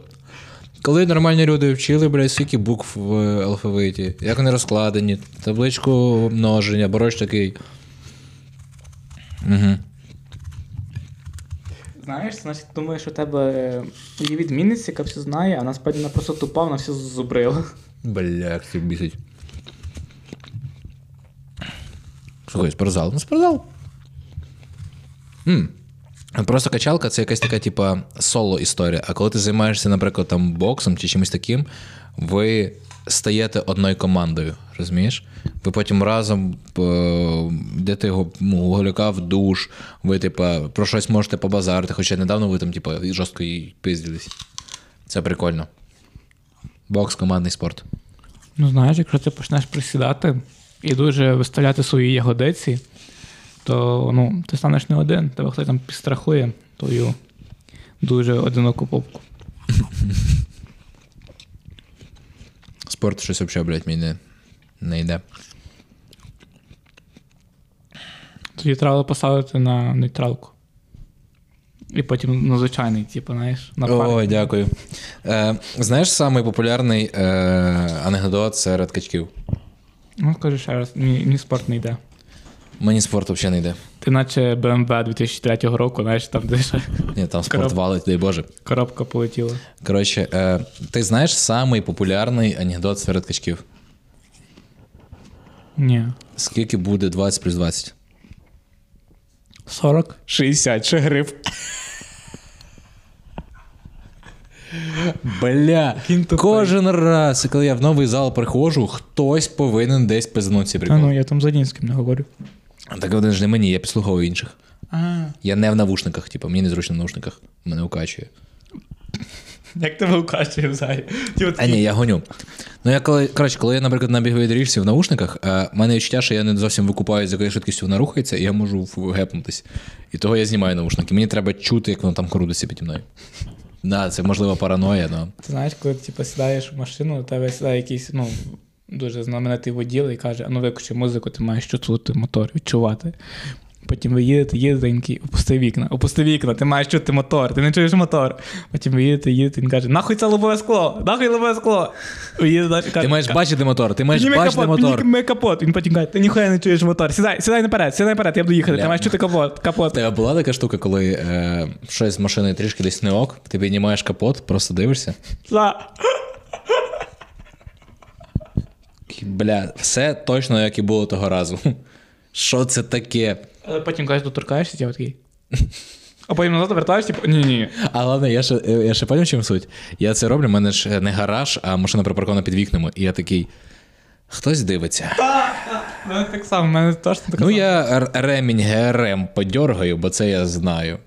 Коли нормальні люди вчили, блядь, скільки букв в алфавиті, як вони розкладені, табличку множення, бороч такий. Угу. Знаєш, значить, думаєш, що у тебе е, є відмінниця, яка все знає, а насправді вона просто тупа, вона все зубрила. Бля, це бісить. Слухай, спортзал. Ну, спортзал. М. Просто качалка це якась така, типа, соло-історія. А коли ти займаєшся, наприклад, там боксом чи чимось таким, ви стаєте одною командою. Розумієш? Ви потім разом е, йдете його ну, голюка в душ, ви, типа, про щось можете побазарити, хоча недавно ви там, типа, жорстко і пиздились. Це прикольно. Бокс командний спорт. Ну, знаєш, якщо ти почнеш присідати і дуже виставляти свої ягодиці, то ну, ти станеш не один, тебе хтось там підстрахує твою дуже одиноку попку. Спорт щось взагалі, блядь, мені не, не йде. Тоді треба поставити на нейтралку. І потім на звичайний, типу, знаєш, на пар. Ой, дякую. Е, знаєш, самий популярний е, анекдот серед качків? Ну, скажи ще раз, мені, мені спорт не йде. Мені спорт взагалі не йде. Ти наче BMW 2003 року, знаєш, там де ще Ні, там спорт валить, дай Боже. коробка полетіла. Коротше, е, ти знаєш самий популярний анекдот серед качків? Ні. Скільки буде 20 плюс 20? 40? 60 шагрив. Бля, Кінь кожен раз, коли я в новий зал приходжу, хтось повинен десь пизнути ці А ну, я там з Одінським не говорю. Так один ж не мені, я підслуховую інших. А, Я не в навушниках, типу, мені незручно в навушниках. Мене укачує. як тебе укачує взагалі? Типу, А ні, я гоню. Ну я коли, коротше, коли я, наприклад, на біговій доріжці в навушниках, е, в мене відчуття, що я не зовсім викупаю, з якою швидкістю вона рухається, і я можу гепнутись. І того я знімаю навушники. Мені треба чути, як воно там крутиться піді мною. Да, це можливо параноя, але. Ти знаєш, коли ти типу, сідаєш в машину, у тебе сідає якийсь ну, дуже знаменитий воділ і каже: ну виключи музику, ти маєш чути мотор, відчувати. Потім ви їдете, їдете, він такий, опусти вікна, опусти вікна, ти маєш чути мотор, ти не чуєш мотор. Потім ви їдете, їдете, він каже, нахуй це лобове скло, нахуй лобове скло. Ви їдете далі, каже, Ти маєш бачити мотор, ти маєш бачити капот, мотор. підніми капот. Він потім каже, ти ніхуя не чуєш мотор. Сідай, сідай наперед, сідай наперед, я буду їхати. Бля. Ти маєш чути капот, капот. тебе була така штука, коли е, щось з машини трішки десь не ок, ти піднімаєш капот, просто дивишся. За. І, Бля, все точно, як і було того разу. Що це таке? Але потім кажеш, доторкаєшся, я такий. А потім назад вертаєшся, типу, ні-ні. А головне, я ще, я ще поняв, чим суть. Я це роблю, в мене ж не гараж, а машина припаркована під вікнами. І я такий. Хтось дивиться. У мене так само, в мене точно так Ну, я ремінь ГРМ подьоргаю, бо це я знаю.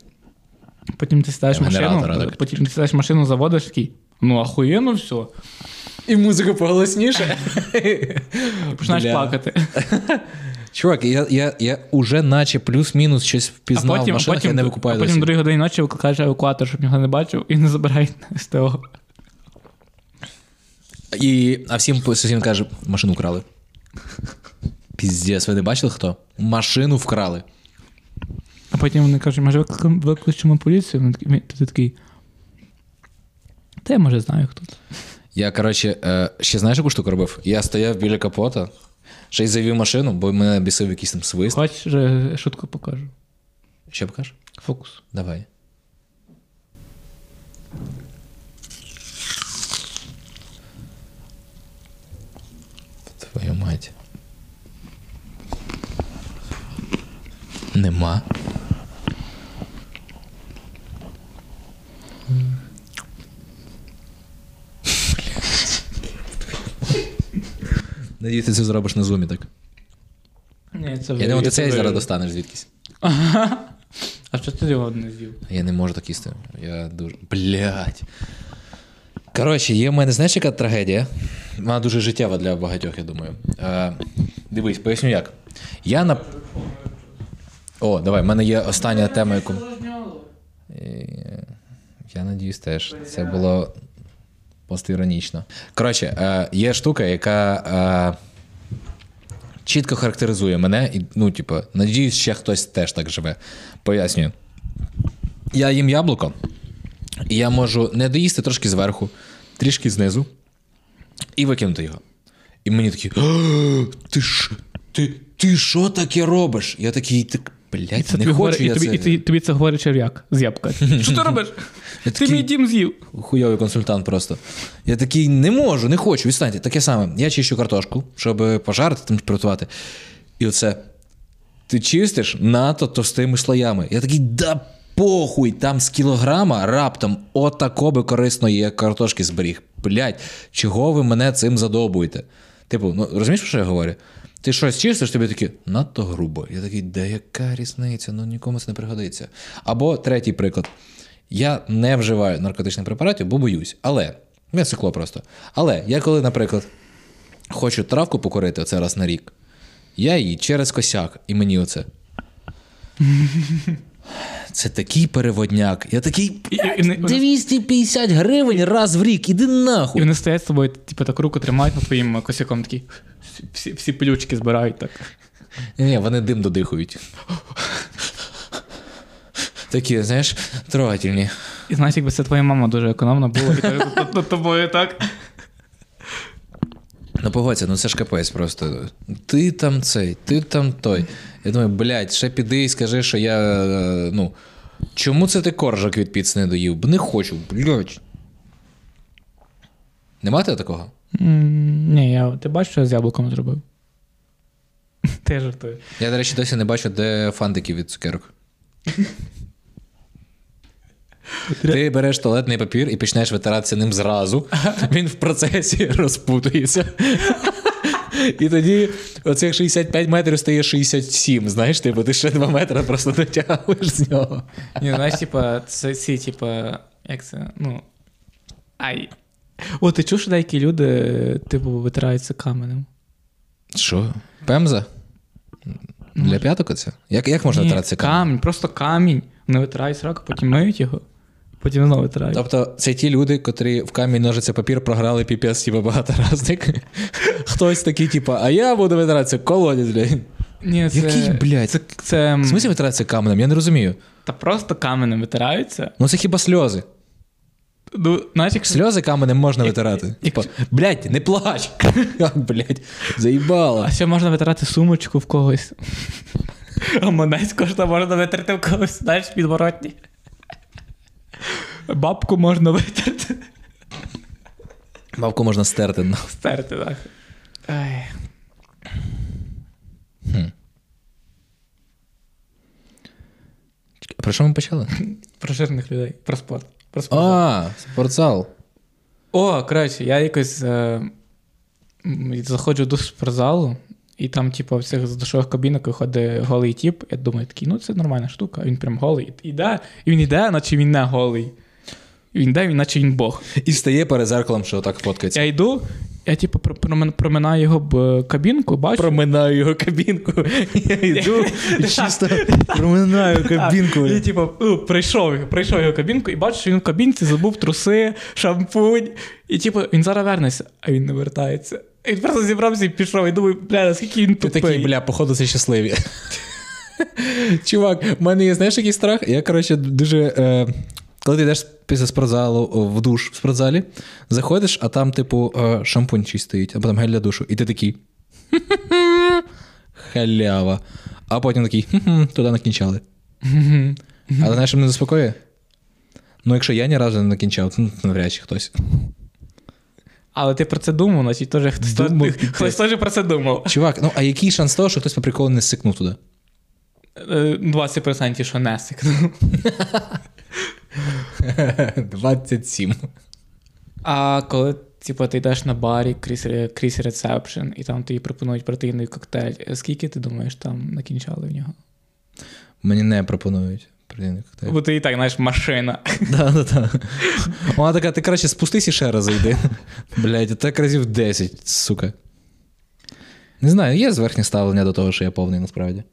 Потім ти Генератора, машину, потім ти в машину, заводиш такий. Ну, ахуєнно все. І музика поголосніше. Починаєш плакати. Чувак, я, я, я уже наче плюс-мінус щось А впізнав в потім, машинах, потім, я не а викупаю потім досі. в другій годині ночі викликаєш евакуатор, щоб нього не бачив, і не забирають СТО. І, а всім сусідам каже, машину вкрали. Піздець, ви не бачили хто? Машину вкрали. А потім вони кажуть, може викличемо поліцію? Ти такий. Та я може знаю хто. це». Я, коротше, е, ще знаєш, яку штуку робив? Я стояв біля капота, Ще й завів машину, бо мене бісив якийсь там свист. Хочеш, е, шутку покажу. Що покажеш? Фокус. Давай. Твою мать. Нема. Надіюсь, ти це зробиш на зумі, так? Ні, це Я думаю, ти цей це- зараз достанеш звідкись. А що ти його не з'їв? Я не можу так їсти. Я дуже. Блять. Коротше, є в мене, знаєш, яка трагедія? Вона дуже життєва для багатьох, я думаю. Е, дивись, поясню як. Я на. О, давай, в мене є остання тема, яку. Е, Я надіюсь теж. Це було постіронічно. Коротше, е, є штука, яка. Е, Чітко характеризує мене, і, ну, типу, надіюсь, ще хтось теж так живе. Пояснюю. Я їм яблуко, і я можу не доїсти трошки зверху, трішки знизу, і викинути його. І мені такі. Ти ж ти, ти що таке робиш? Я такий, так, блядь, Це не тобі хочу говорить- я і тобі, це. і ти- тобі це говорить черв'як з ябка. Що ти робиш? Я Ти такий- мій дім з'їв. Хуйовий консультант просто. Я такий не можу, не хочу. Відстаньте. Таке саме. Я чищу картошку, щоб пожарити, там приготувати. І оце. Ти чистиш надто товстими слоями. Я такий, да похуй, там з кілограма раптом отако би корисної я картошки зберіг. Блять, чого ви мене цим задобуєте? Типу, ну розумієш, про що я говорю? Ти щось чистиш, тобі такі, надто грубо. Я такий, да яка різниця? Ну нікому це не пригодиться. Або третій приклад. Я не вживаю наркотичних препаратів, бо боюсь. Але, я цикло просто. Але я коли, наприклад, хочу травку покурити оце раз на рік, я її через косяк, і мені оце. Це такий переводняк. Я такий. І- і- і не- 250 гривень раз в рік, іди І нахуй. вони стоять з тобою, типу, так руку тримають над твоїм косяком, такі всі, всі пилючки збирають так. Ні, вони дим додихують. Такі, знаєш, трогательні. І знаєш, якби це твоя мама дуже економна була, і над- над тобою так. Ну, погодься, ну це ж капець просто. Ти там цей, ти там той. Я думаю, блядь, ще піди і скажи, що я. е, Ну, чому це ти коржик від піц не доїв? Бо не хочу, блядь. Нема тебе такого? Ні, я, ти бачиш, що я з яблуком зробив? Ти жартую. Я, до речі, досі не бачу, де фантики від цукерок. Ти береш туалетний папір і починаєш витиратися ним зразу. Він в процесі розпутується. І тоді оцих 65 метрів стає 67, знаєш, типу, ти ще 2 метри просто дотягуєш з нього. Ні, знаєш, типа, це ці, типа, як це, ну. Ай. О, ти чув, що деякі люди, типу, витираються каменем? Що? Пемза? Для п'яток оце? Як, як можна Ні, витиратися камінь? камінь, просто камінь. Вони витирають сраку, потім миють його, потім знову витирають. Тобто це ті люди, котрі в камінь ножиця папір програли піпець, типу, багаторазник. Хтось такий, типу, а я буду витиратися колодязь, блядь. Ні, це, Який, блядь? Це, це, В смысле витиратися каменем? Я не розумію. Та просто каменем витираються. Ну це хіба сльози. Ну, знаєш, Сльози каменем можна витирати. Типа, блядь, не плач. Блядь, заїбало. А ще можна витирати сумочку в когось. А монець кожна можна витерти в когось, знаєш, підворотні. Бабку можна витерти. Бабку можна стерти. ну. Стерти, так. Ай. Про що ми почали? Про жирних людей, про спорт. Про спортзал. А, спортзал. О, коротше, я якось е, заходжу до спортзалу, і там, типу, в цих душових кабінок виходить голий тіп. Я думаю, такий, ну це нормальна штука. Він прям голий. Іде, і він йде, наче він не голий. Він йде, наче він Бог. І стає перед зеркалом, що отак фоткається. Я йду, я типу проминаю його б е, кабінку, бачу. Проминаю його кабінку. Я йду і чисто проминаю кабінку. І, типу, прийшов, прийшов його кабінку і бачу, що він в кабінці забув труси, шампунь. І типу, він зараз вернеться, а він не вертається. Він просто зібрався і пішов. І думаю, бля, наскільки він Ти тупий. такий, бля, походу, це щасливі. Чувак, в мене є, знаєш, який страх? Я, коротше, дуже. Е, коли ти йдеш після спортзалу в душ в спортзалі, заходиш, а там, типу, е, шампунь чий стоїть, або там гель для душу, і ти такий. Халява. А потім такий, «Хм-хм, туди накінчали. Але знаєш, що мене заспокоює? Ну, якщо я ні разу не накінчав, то навряд чи хтось. Але ти про це думав, значить теж хтось, Думав, хтось, хтось теж про це думав. Чувак, ну а який шанс того, що хтось по приколу не сикнув туди? Е, 20% що не сикнув. 27. А коли типу, ти йдеш на барі крізь, крізь ресепшн, і там тобі пропонують протеїновий коктейль, скільки ти думаєш там накінчали в нього? Мені не пропонують. Бо ти і так, знаєш, машина. Да. Вона така, ти краще спустись і ще раз зайди. Блять, так разів 10, сука. Не знаю, є зверхнє ставлення до того, що я повний насправді.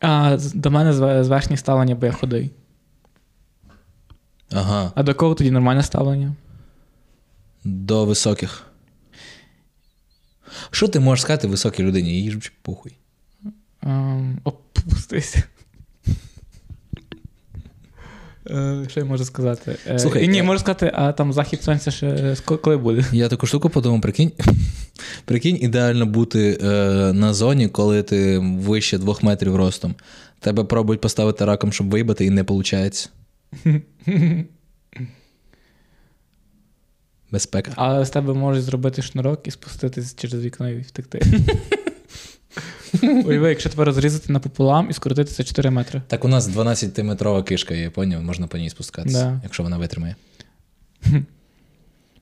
А до мене зверхнє ставлення, бо я худий. Ага. А до кого тоді нормальне ставлення? До високих. Що ти можеш сказати високій людині? Їй ж похуй. Ем, Опустися. Е, Що я можу сказати? Е, Слухай, ні, е- можу сказати, а там захід сонця ще ск- коли буде? Я таку штуку подумав, прикинь. Прикинь, ідеально бути е, на зоні, коли ти вище двох метрів ростом. Тебе пробують поставити раком, щоб виїбати, і не виходить. Безпека. Але з тебе можуть зробити шнурок і спуститись через вікно і втекти. Уяви, якщо тебе розрізати напополам і скоротитися 4 метри. Так у нас 12-метрова кишка є, поняв? Можна по ній спускатися, Да. якщо вона витримає.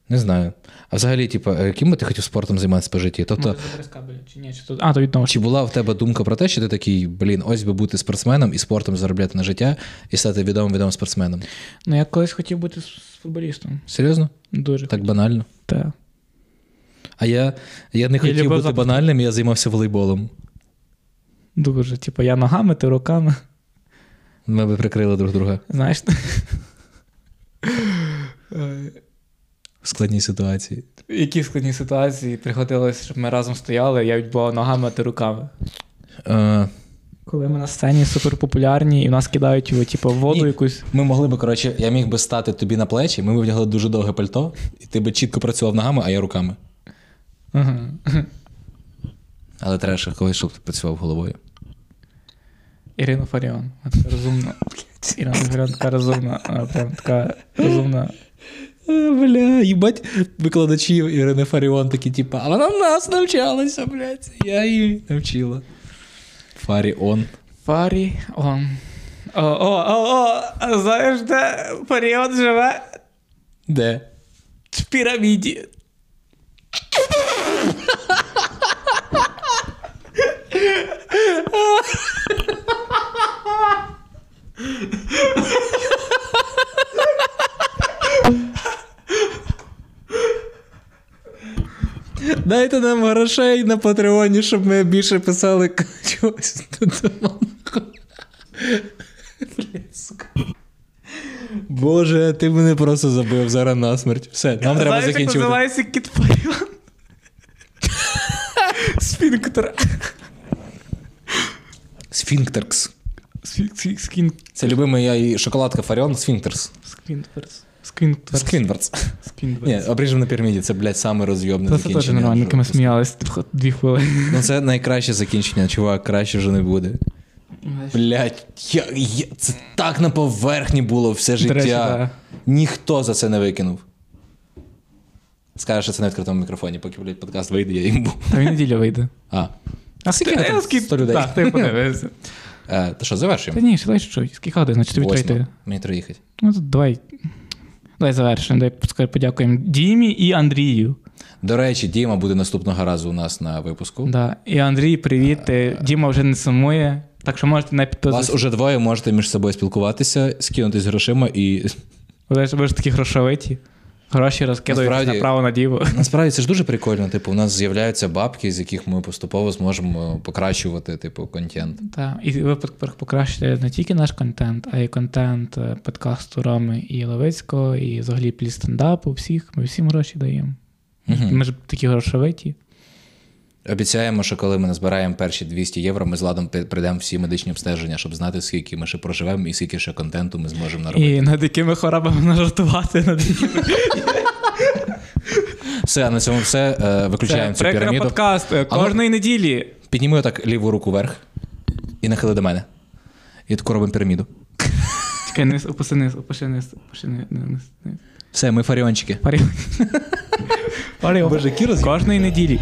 Не знаю. А взагалі, типу, е, яким би ти хотів спортом займатися по житті? Тобто, Чи ні, чи тут. А, то відносно. чи була в тебе думка про те, що ти такий, блін, ось би бути спортсменом і спортом заробляти на життя і стати відомим відомим спортсменом? Ну, я колись хотів бути футболістом. Серйозно? Дуже. Так банально. Так. А я, я не хотів любив бути запуск- банальним, я займався волейболом. Дуже. Типу, я ногами, ти руками. Ми би прикрили друг друга Знаєш? в складній ситуації. Які складні ситуації приходилось, щоб ми разом стояли, я відбував ногами, а ти руками. Е, Коли ми на сцені суперпопулярні і в нас кидають його, типу, воду Ні. якусь. Ми могли би, коротше, я міг би стати тобі на плечі, ми б вдягли дуже довге пальто, і ти би чітко працював ногами, а я руками. Ага. Але треба ще когось, щоб ти працював головою. Ірина Фаріон. Така розумна. Ірина Фаріон така розумна. Прям така розумна. Е, Бля, їбать, викладачів Ірини Фаріон такі, типу, а вона в нас навчалася, блядь. Я її навчила. Фаріон. Фаріон. О, о, о, о, а знаєш, де Фаріон живе? Де? В піраміді. Дайте нам грошей на Патреоні, щоб ми більше писали чогось сука. Боже, ти мене просто забив зараз насмерть. Все, нам треба Знаєш, як закінчувати. називається кіт Фаріон? Сфінктер. Сфінктеркс. Це любимий я і шоколадка Фаріон Сфінктерс. Сквінтверс. Сквінтверс. Сквінверс. Сквінтверс. Ні, обріжем на піраміді, це, блядь, саме розйобне Це теж закінчення. нормально, ми сміялись дві хвилини. Ну, це найкраще закінчення, чувак, краще вже не буде. Блядь, я, я, це так на поверхні було все життя. Речі, да. Ніхто за це не викинув. Скажеш, що це на відкритому мікрофоні, поки, блядь, подкаст вийде, я їм був. Та він неділя вийде. А. А скільки Та, скільки- 100 людей. Так, ти подивися. Е, то що, Та завершуємо? ні, ще дай чуть-чуть. Скільки годин? Значить тобі треба йти. Мені треба їхати. Ну, то давай. Давай завершимо. Дай скажи, подякуємо Дімі і Андрію. До речі, Діма буде наступного разу у нас на випуску. Да. І Андрій, привіт. А, Діма вже не сумує. Так що можете не Вас уже двоє можете між собою спілкуватися, скинутись грошима і. Ви ж ви ж такі грошовиті. Гроші розкидають направо наліво. Насправді це ж дуже прикольно. Типу, у нас з'являються бабки, з яких ми поступово зможемо покращувати, типу, контент. Так, і ви пок- покращите не тільки наш контент, а й контент е, подкасту Роми і Левицького, і взагалі плі стендапу, всіх. Ми всім гроші даємо. Угу. Ми ж такі грошовиті. Обіцяємо, що коли ми назбираємо перші 200 євро, ми з ладом прийдемо всі медичні обстеження, щоб знати, скільки ми ще проживемо і скільки ще контенту ми зможемо наробити. І над якими хворобами нажартувати, над якими Все, на цьому все. Е, Виключаємо Це цю піраміду. подкаст ну- кожної неділі. Підніми так ліву руку вверх і нахили до мене. І таку робимо піраміду. Чекай, низ, опусти низ, опусти низ, опусти низ. Все, ми фаріончики. Боже, Кожної неділі.